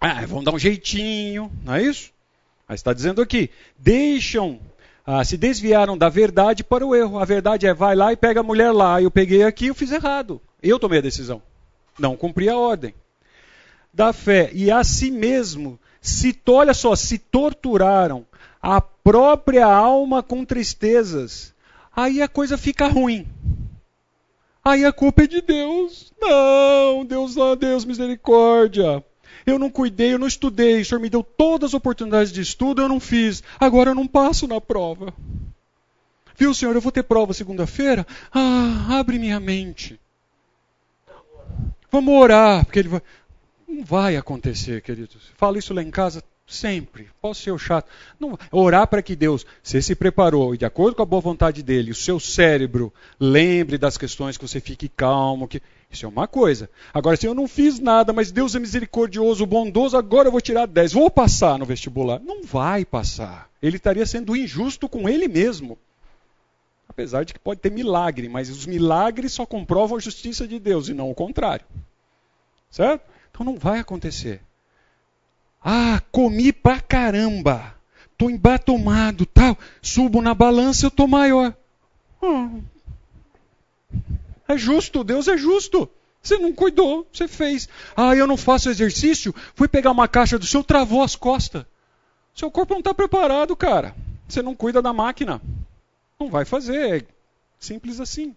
Ah, vamos dar um jeitinho, não é isso? Mas está dizendo aqui, deixam ah, se desviaram da verdade para o erro. A verdade é vai lá e pega a mulher lá. Eu peguei aqui, eu fiz errado. Eu tomei a decisão. Não cumpri a ordem. Da fé e a si mesmo se olha só, se torturaram a própria alma com tristezas. Aí a coisa fica ruim. Aí a culpa é de Deus. Não, Deus, oh, Deus, misericórdia. Eu não cuidei, eu não estudei. O senhor me deu todas as oportunidades de estudo, eu não fiz. Agora eu não passo na prova. Viu, senhor, eu vou ter prova segunda-feira? Ah, abre minha mente. Vamos orar, porque ele vai. Não vai acontecer, queridos. Fala isso lá em casa Sempre. Posso ser o chato. Não, orar para que Deus, você se preparou e de acordo com a boa vontade dele, o seu cérebro lembre das questões, que você fique calmo. Que... Isso é uma coisa. Agora, se eu não fiz nada, mas Deus é misericordioso, bondoso, agora eu vou tirar 10. Vou passar no vestibular. Não vai passar. Ele estaria sendo injusto com ele mesmo. Apesar de que pode ter milagre, mas os milagres só comprovam a justiça de Deus e não o contrário. Certo? Então não vai acontecer. Ah, comi pra caramba. Tô embatomado, tal. Subo na balança, eu tô maior. Hum. É justo, Deus é justo. Você não cuidou, você fez. Ah, eu não faço exercício, fui pegar uma caixa do seu, travou as costas. Seu corpo não está preparado, cara. Você não cuida da máquina. Não vai fazer. É simples assim.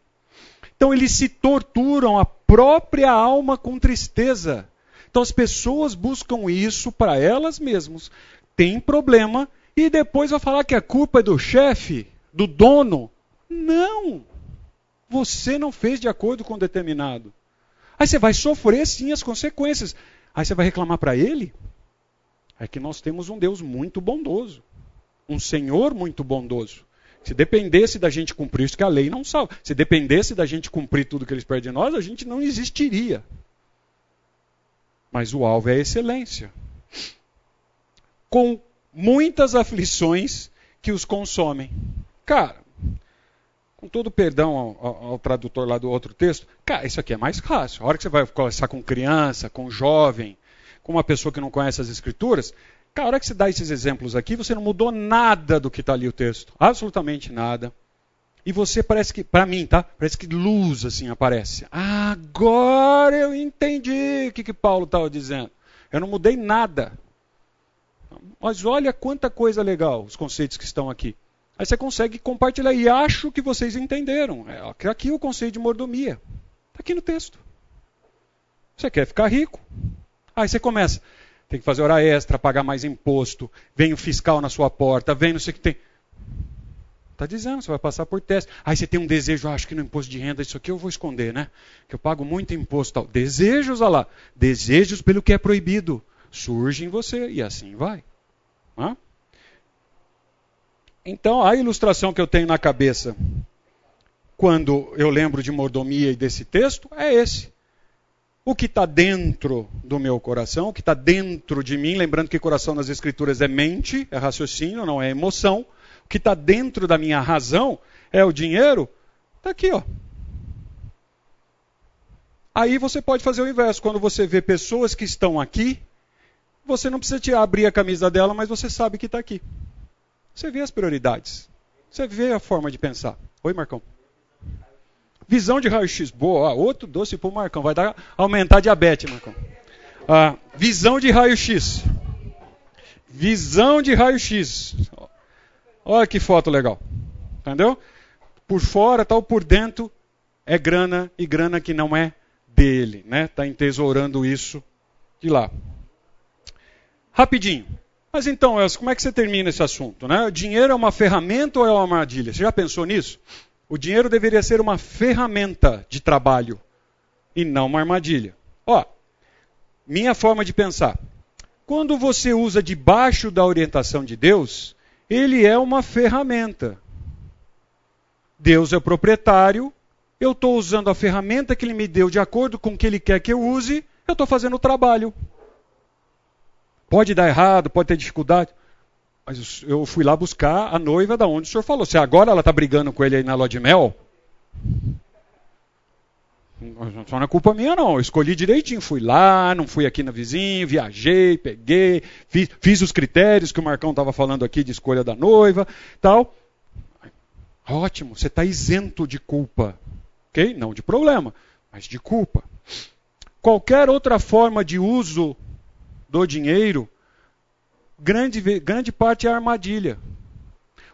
Então eles se torturam a própria alma com tristeza. Então as pessoas buscam isso para elas mesmas, tem problema e depois vai falar que a culpa é do chefe, do dono. Não! Você não fez de acordo com o determinado. Aí você vai sofrer sim as consequências. Aí você vai reclamar para ele? É que nós temos um Deus muito bondoso, um Senhor muito bondoso. Se dependesse da gente cumprir isso, que a lei não salva. Se dependesse da gente cumprir tudo que eles pedem de nós, a gente não existiria. Mas o alvo é a excelência. Com muitas aflições que os consomem. Cara, com todo perdão ao, ao, ao, tradutor lá do outro texto, cara, isso aqui é mais fácil. A hora que você vai conversar com criança, com jovem, com uma pessoa que não conhece as escrituras, cara, a hora que você dá esses exemplos aqui, você não mudou nada do que está ali o texto. Absolutamente nada. E você parece que, para mim, tá? Parece que luz assim aparece. agora eu entendi o que, que Paulo estava dizendo. Eu não mudei nada. Mas olha quanta coisa legal os conceitos que estão aqui. Aí você consegue compartilhar e acho que vocês entenderam. É aqui o conceito de mordomia. Está aqui no texto. Você quer ficar rico? Aí você começa. Tem que fazer hora extra, pagar mais imposto. Vem o fiscal na sua porta, vem não sei o que tem. Está dizendo, você vai passar por teste. Aí você tem um desejo, ah, acho que no imposto de renda, isso aqui eu vou esconder, né? Que eu pago muito imposto. Tal. Desejos, olha lá. Desejos pelo que é proibido. Surge em você e assim vai. Hã? Então, a ilustração que eu tenho na cabeça quando eu lembro de mordomia e desse texto é esse. O que está dentro do meu coração, o que está dentro de mim, lembrando que coração nas escrituras é mente, é raciocínio, não é emoção que está dentro da minha razão é o dinheiro, está aqui, ó. Aí você pode fazer o inverso. Quando você vê pessoas que estão aqui, você não precisa te abrir a camisa dela, mas você sabe que está aqui. Você vê as prioridades. Você vê a forma de pensar. Oi, Marcão. Visão de raio-x. Boa, outro doce para o Marcão. Vai dar, aumentar a diabetes, Marcão. Ah, visão de raio-x. Visão de raio-x. Olha que foto legal. Entendeu? Por fora, tal, por dentro é grana e grana que não é dele, né? Está entesourando isso de lá. Rapidinho. Mas então, Elcio, como é que você termina esse assunto? Né? O dinheiro é uma ferramenta ou é uma armadilha? Você já pensou nisso? O dinheiro deveria ser uma ferramenta de trabalho e não uma armadilha. Ó, minha forma de pensar. Quando você usa debaixo da orientação de Deus, ele é uma ferramenta. Deus é o proprietário, eu estou usando a ferramenta que ele me deu de acordo com o que ele quer que eu use, eu estou fazendo o trabalho. Pode dar errado, pode ter dificuldade. Mas eu fui lá buscar a noiva da onde o senhor falou. Se agora ela está brigando com ele aí na lua de mel, só não é culpa minha, não. Eu escolhi direitinho. Fui lá, não fui aqui na vizinha, viajei, peguei, fiz, fiz os critérios que o Marcão estava falando aqui de escolha da noiva, tal. Ótimo, você está isento de culpa. Ok? Não de problema, mas de culpa. Qualquer outra forma de uso do dinheiro, grande, grande parte é armadilha.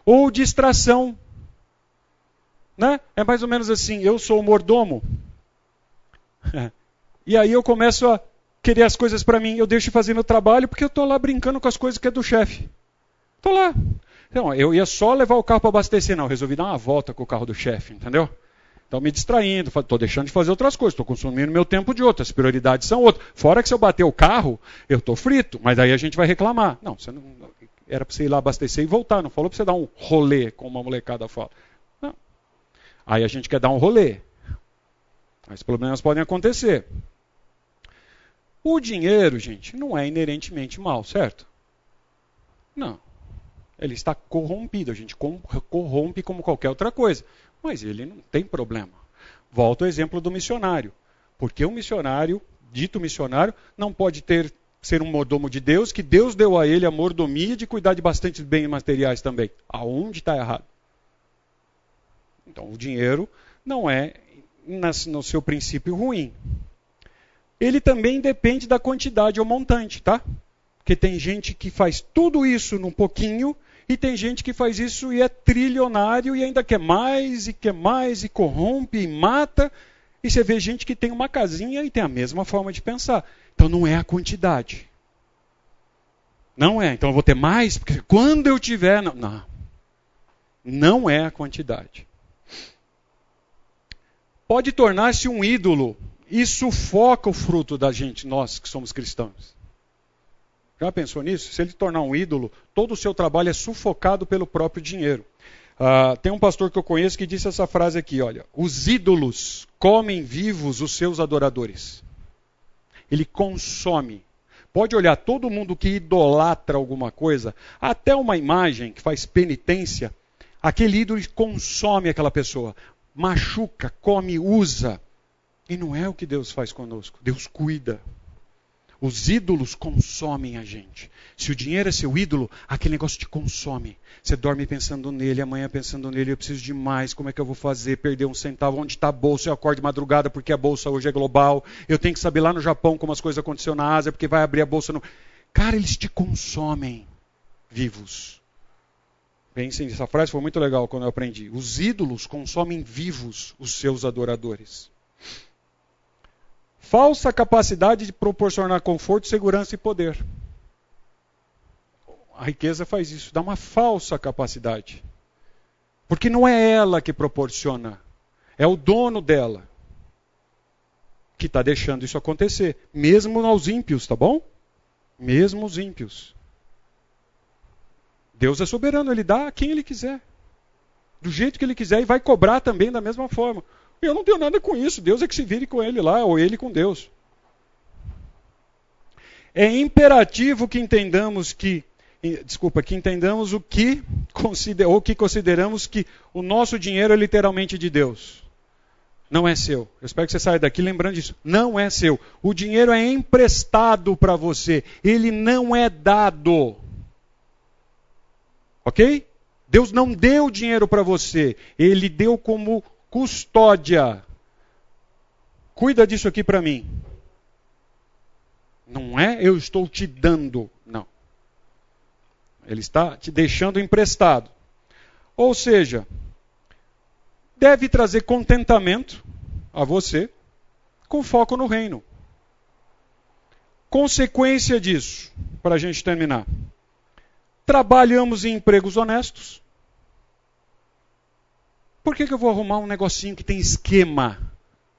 Ou distração. Né? É mais ou menos assim: eu sou o mordomo, e aí eu começo a querer as coisas para mim. Eu deixo de fazer meu trabalho porque eu estou lá brincando com as coisas que é do chefe. Estou lá. Então, eu ia só levar o carro para abastecer, não. Resolvi dar uma volta com o carro do chefe, entendeu? Estão me distraindo, estou deixando de fazer outras coisas, estou consumindo meu tempo de outras, prioridades são outras. Fora que se eu bater o carro, eu estou frito, mas aí a gente vai reclamar. Não, você não, era para você ir lá abastecer e voltar, não falou para você dar um rolê, como uma molecada fala. Não. Aí a gente quer dar um rolê. Mas problemas podem acontecer. O dinheiro, gente, não é inerentemente mal, certo? Não. Ele está corrompido, a gente corrompe como qualquer outra coisa. Mas ele não tem problema. Volto ao exemplo do missionário. Porque o missionário, dito missionário, não pode ter ser um mordomo de Deus, que Deus deu a ele a mordomia de cuidar de bastante bens materiais também. Aonde está errado? Então, o dinheiro não é no seu princípio ruim. Ele também depende da quantidade ou montante, tá? Porque tem gente que faz tudo isso num pouquinho e tem gente que faz isso e é trilionário e ainda quer mais e quer mais e corrompe e mata. E você vê gente que tem uma casinha e tem a mesma forma de pensar. Então não é a quantidade. Não é. Então eu vou ter mais, porque quando eu tiver. Não. Não, não é a quantidade. Pode tornar-se um ídolo e sufoca o fruto da gente, nós que somos cristãos. Já pensou nisso? Se ele tornar um ídolo, todo o seu trabalho é sufocado pelo próprio dinheiro. Uh, tem um pastor que eu conheço que disse essa frase aqui: olha, os ídolos comem vivos os seus adoradores. Ele consome. Pode olhar todo mundo que idolatra alguma coisa, até uma imagem que faz penitência, aquele ídolo consome aquela pessoa, machuca, come, usa. E não é o que Deus faz conosco. Deus cuida. Os ídolos consomem a gente. Se o dinheiro é seu ídolo, aquele negócio te consome. Você dorme pensando nele, amanhã pensando nele, eu preciso de mais, como é que eu vou fazer? Perder um centavo, onde está a bolsa? Eu acordo de madrugada porque a bolsa hoje é global. Eu tenho que saber lá no Japão como as coisas aconteceram na Ásia, porque vai abrir a bolsa no. Cara, eles te consomem vivos. Pensem, essa frase foi muito legal quando eu aprendi. Os ídolos consomem vivos os seus adoradores. Falsa capacidade de proporcionar conforto, segurança e poder. A riqueza faz isso, dá uma falsa capacidade. Porque não é ela que proporciona, é o dono dela que está deixando isso acontecer, mesmo aos ímpios, tá bom? Mesmo os ímpios. Deus é soberano, ele dá a quem ele quiser, do jeito que ele quiser e vai cobrar também da mesma forma. Eu não tenho nada com isso. Deus é que se vire com ele lá, ou ele com Deus. É imperativo que entendamos que, desculpa, que entendamos o que ou que consideramos que o nosso dinheiro é literalmente de Deus. Não é seu. Eu espero que você saia daqui lembrando disso. Não é seu. O dinheiro é emprestado para você. Ele não é dado. Ok? Deus não deu dinheiro para você. Ele deu como custódia. Cuida disso aqui para mim. Não é eu estou te dando, não. Ele está te deixando emprestado. Ou seja, deve trazer contentamento a você com foco no reino. Consequência disso, para a gente terminar. Trabalhamos em empregos honestos. Por que, que eu vou arrumar um negocinho que tem esquema?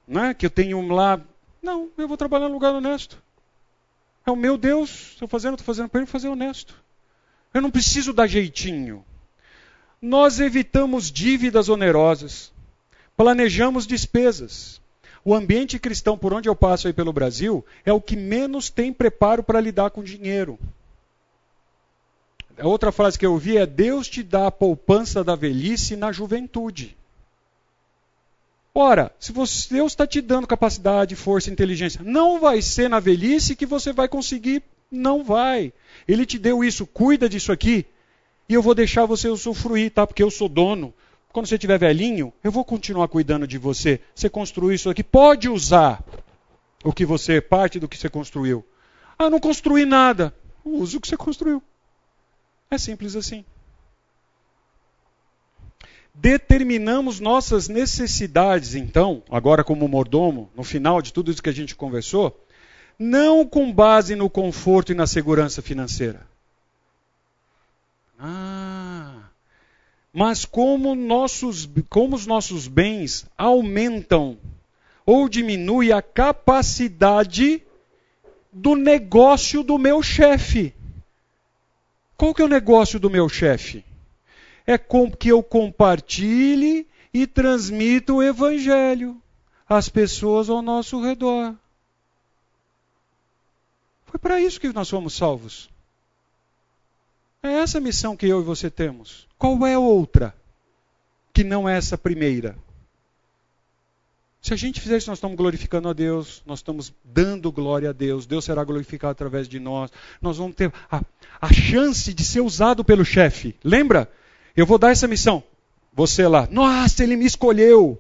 Né? Que eu tenho lá. Não, eu vou trabalhar no lugar honesto. É o meu Deus. Estou fazendo, estou fazendo para ele fazer honesto. Eu não preciso dar jeitinho. Nós evitamos dívidas onerosas. Planejamos despesas. O ambiente cristão, por onde eu passo aí pelo Brasil, é o que menos tem preparo para lidar com dinheiro. A outra frase que eu ouvi é: Deus te dá a poupança da velhice na juventude. Ora, se você, Deus está te dando capacidade, força, inteligência, não vai ser na velhice que você vai conseguir. Não vai. Ele te deu isso, cuida disso aqui, e eu vou deixar você usufruir, tá? Porque eu sou dono. Quando você estiver velhinho, eu vou continuar cuidando de você. Você construiu isso aqui, pode usar o que você, parte do que você construiu. Ah, não construí nada. Use o que você construiu. É simples assim. Determinamos nossas necessidades, então, agora como mordomo, no final de tudo isso que a gente conversou, não com base no conforto e na segurança financeira. Ah, mas como, nossos, como os nossos bens aumentam ou diminui a capacidade do negócio do meu chefe. Qual que é o negócio do meu chefe? É que eu compartilhe e transmita o evangelho às pessoas ao nosso redor. Foi para isso que nós fomos salvos. É essa a missão que eu e você temos. Qual é outra que não é essa primeira? Se a gente fizer isso, nós estamos glorificando a Deus, nós estamos dando glória a Deus, Deus será glorificado através de nós, nós vamos ter a, a chance de ser usado pelo chefe. Lembra? Eu vou dar essa missão. Você lá, nossa, ele me escolheu,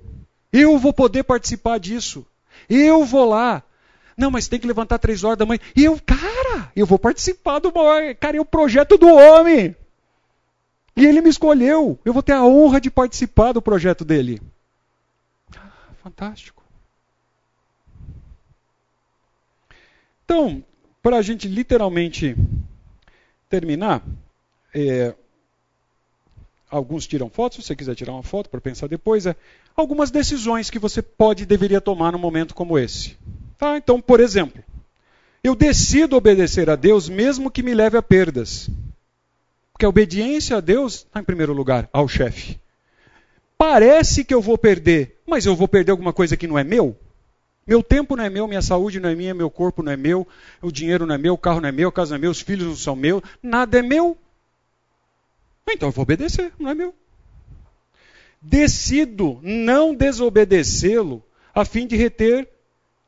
eu vou poder participar disso, eu vou lá. Não, mas tem que levantar três horas da manhã. E eu, cara, eu vou participar do maior. Cara, é o projeto do homem. E ele me escolheu. Eu vou ter a honra de participar do projeto dele. Fantástico. Então, para a gente literalmente terminar, é, alguns tiram fotos, se você quiser tirar uma foto para pensar depois, é algumas decisões que você pode e deveria tomar num momento como esse. Tá? Então, por exemplo, eu decido obedecer a Deus mesmo que me leve a perdas. Porque a obediência a Deus está em primeiro lugar, ao chefe. Parece que eu vou perder, mas eu vou perder alguma coisa que não é meu? Meu tempo não é meu, minha saúde não é minha, meu corpo não é meu, o dinheiro não é meu, o carro não é meu, a casa não é meu, os filhos não são meus, nada é meu. Então eu vou obedecer, não é meu. Decido não desobedecê-lo a fim de reter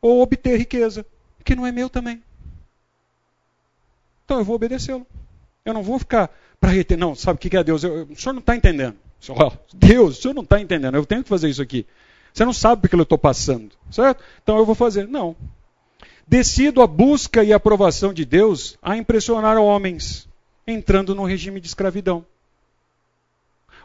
ou obter riqueza, que não é meu também. Então eu vou obedecê-lo. Eu não vou ficar para reter. Não, sabe o que é Deus? Eu, o senhor não está entendendo. Deus, o senhor não está entendendo. Eu tenho que fazer isso aqui. Você não sabe porque eu estou passando, certo? Então eu vou fazer. Não. Decido a busca e a aprovação de Deus a impressionar homens, entrando no regime de escravidão.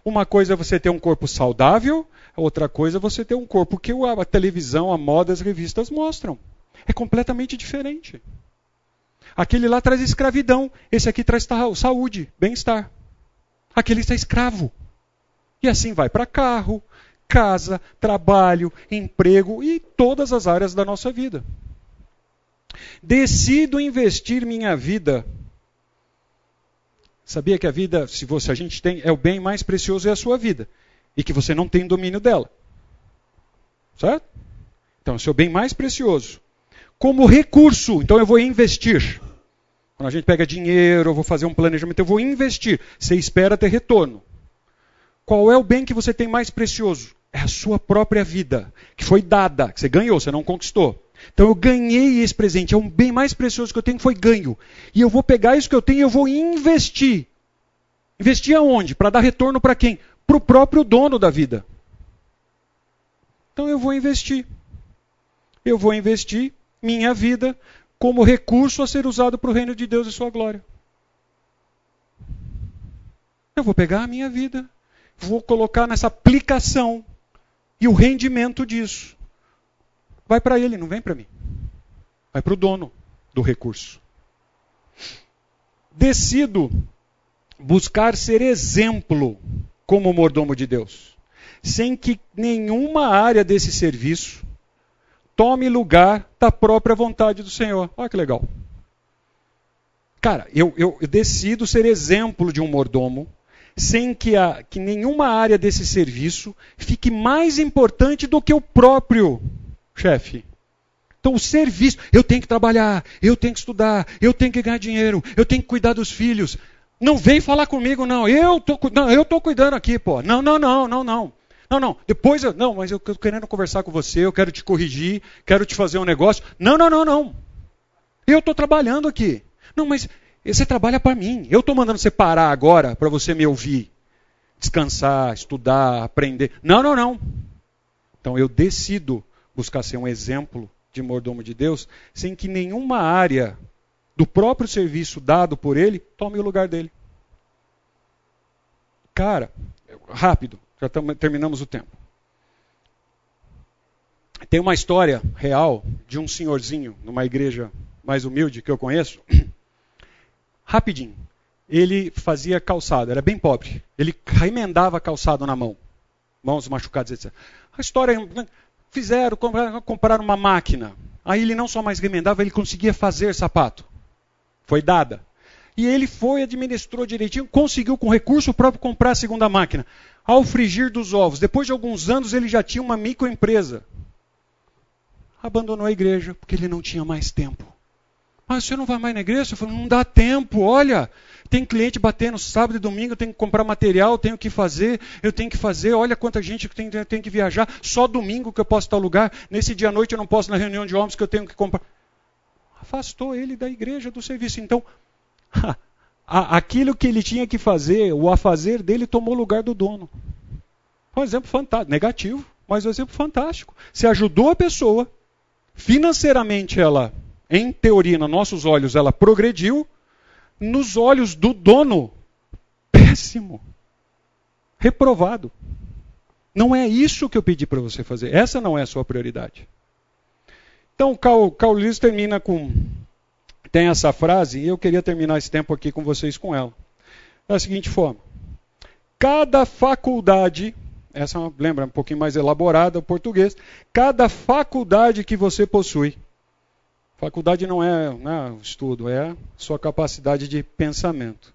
Uma coisa é você ter um corpo saudável, outra coisa é você ter um corpo que a televisão, a moda, as revistas mostram. É completamente diferente. Aquele lá traz escravidão, esse aqui traz saúde, bem-estar. Aquele está escravo. E assim vai para carro, casa, trabalho, emprego e todas as áreas da nossa vida. Decido investir minha vida Sabia que a vida, se você a gente tem, é o bem mais precioso é a sua vida e que você não tem domínio dela. Certo? Então, seu bem mais precioso. Como recurso, então eu vou investir. Quando a gente pega dinheiro, eu vou fazer um planejamento, eu vou investir. Você espera ter retorno. Qual é o bem que você tem mais precioso? É a sua própria vida, que foi dada, que você ganhou, você não conquistou. Então eu ganhei esse presente, é um bem mais precioso que eu tenho, foi ganho. E eu vou pegar isso que eu tenho e eu vou investir. Investir aonde? Para dar retorno para quem? Para o próprio dono da vida. Então eu vou investir. Eu vou investir minha vida como recurso a ser usado para o reino de Deus e sua glória. Eu vou pegar a minha vida, vou colocar nessa aplicação e o rendimento disso vai para ele, não vem para mim. Vai para o dono do recurso. Decido buscar ser exemplo como mordomo de Deus, sem que nenhuma área desse serviço tome lugar da própria vontade do Senhor. Olha que legal. Cara, eu, eu, eu decido ser exemplo de um mordomo, sem que, a, que nenhuma área desse serviço fique mais importante do que o próprio chefe. Então, o serviço, eu tenho que trabalhar, eu tenho que estudar, eu tenho que ganhar dinheiro, eu tenho que cuidar dos filhos. Não vem falar comigo, não. Eu tô, não, eu tô cuidando aqui, pô. Não, não, não, não, não. Não, não. Depois eu, não, mas eu estou querendo conversar com você, eu quero te corrigir, quero te fazer um negócio. Não, não, não, não. Eu estou trabalhando aqui. Não, mas você trabalha para mim. Eu estou mandando você parar agora para você me ouvir, descansar, estudar, aprender. Não, não, não. Então eu decido buscar ser um exemplo de mordomo de Deus, sem que nenhuma área do próprio serviço dado por ele tome o lugar dele. Cara, rápido, já terminamos o tempo. Tem uma história real de um senhorzinho numa igreja mais humilde que eu conheço. Rapidinho. ele fazia calçado, era bem pobre. Ele remendava calçado na mão, mãos machucadas, etc. A história fizeram, compraram, uma máquina. Aí ele não só mais remendava, ele conseguia fazer sapato. Foi dada. E ele foi, administrou direitinho, conseguiu com recurso próprio comprar a segunda máquina. Ao frigir dos ovos, depois de alguns anos, ele já tinha uma microempresa. Abandonou a igreja porque ele não tinha mais tempo. Mas você não vai mais na igreja? Eu falei, não dá tempo, olha. Tem cliente batendo sábado e domingo, eu tenho que comprar material, tenho que fazer, eu tenho que fazer, olha quanta gente que tem, tem que viajar. Só domingo que eu posso estar lugar. Nesse dia à noite eu não posso na reunião de homens que eu tenho que comprar. Afastou ele da igreja, do serviço. Então, aquilo que ele tinha que fazer, o afazer dele tomou lugar do dono. Um exemplo fantástico, negativo, mas um exemplo fantástico. Se ajudou a pessoa, financeiramente ela em teoria, nos nossos olhos, ela progrediu, nos olhos do dono, péssimo, reprovado. Não é isso que eu pedi para você fazer. Essa não é a sua prioridade. Então, Carl, Lewis termina com. Tem essa frase, e eu queria terminar esse tempo aqui com vocês com ela. Da seguinte forma: Cada faculdade, essa é lembra um pouquinho mais elaborada o português, cada faculdade que você possui Faculdade não é né, estudo, é sua capacidade de pensamento.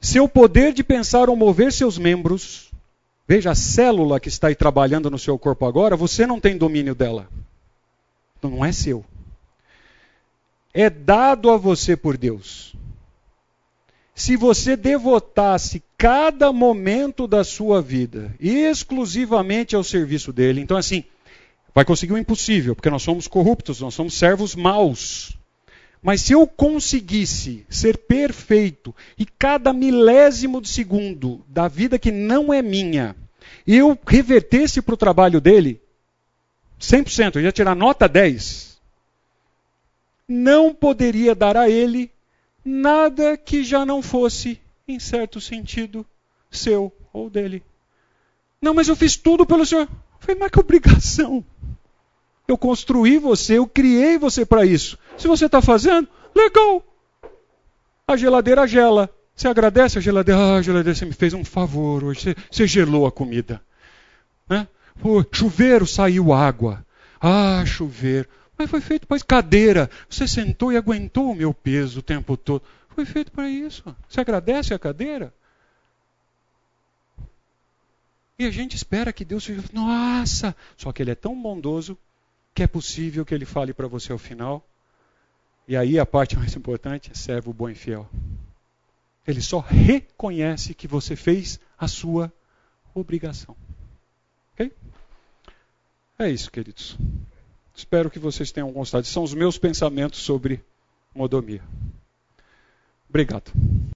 Seu poder de pensar ou mover seus membros, veja a célula que está aí trabalhando no seu corpo agora, você não tem domínio dela. Então não é seu. É dado a você por Deus. Se você devotasse cada momento da sua vida exclusivamente ao serviço dele, então assim, vai conseguir o impossível, porque nós somos corruptos, nós somos servos maus. Mas se eu conseguisse ser perfeito e cada milésimo de segundo da vida que não é minha, eu revertesse para o trabalho dele, 100%, eu ia tirar nota 10, não poderia dar a ele nada que já não fosse, em certo sentido, seu ou dele. Não, mas eu fiz tudo pelo senhor. Foi mais que obrigação. Eu construí você, eu criei você para isso. Se você está fazendo, legal. A geladeira gela. Você agradece a geladeira? Ah, geladeira, você me fez um favor hoje. Você, você gelou a comida. Né? O chuveiro saiu água. Ah, chuveiro. Mas foi feito para cadeira. Você sentou e aguentou o meu peso o tempo todo. Foi feito para isso. Você agradece a cadeira? E a gente espera que Deus seja, nossa, só que Ele é tão bondoso que é possível que Ele fale para você ao final. E aí a parte mais importante é servo bom e fiel. Ele só reconhece que você fez a sua obrigação. Ok? É isso, queridos. Espero que vocês tenham gostado. São os meus pensamentos sobre modomia. Obrigado.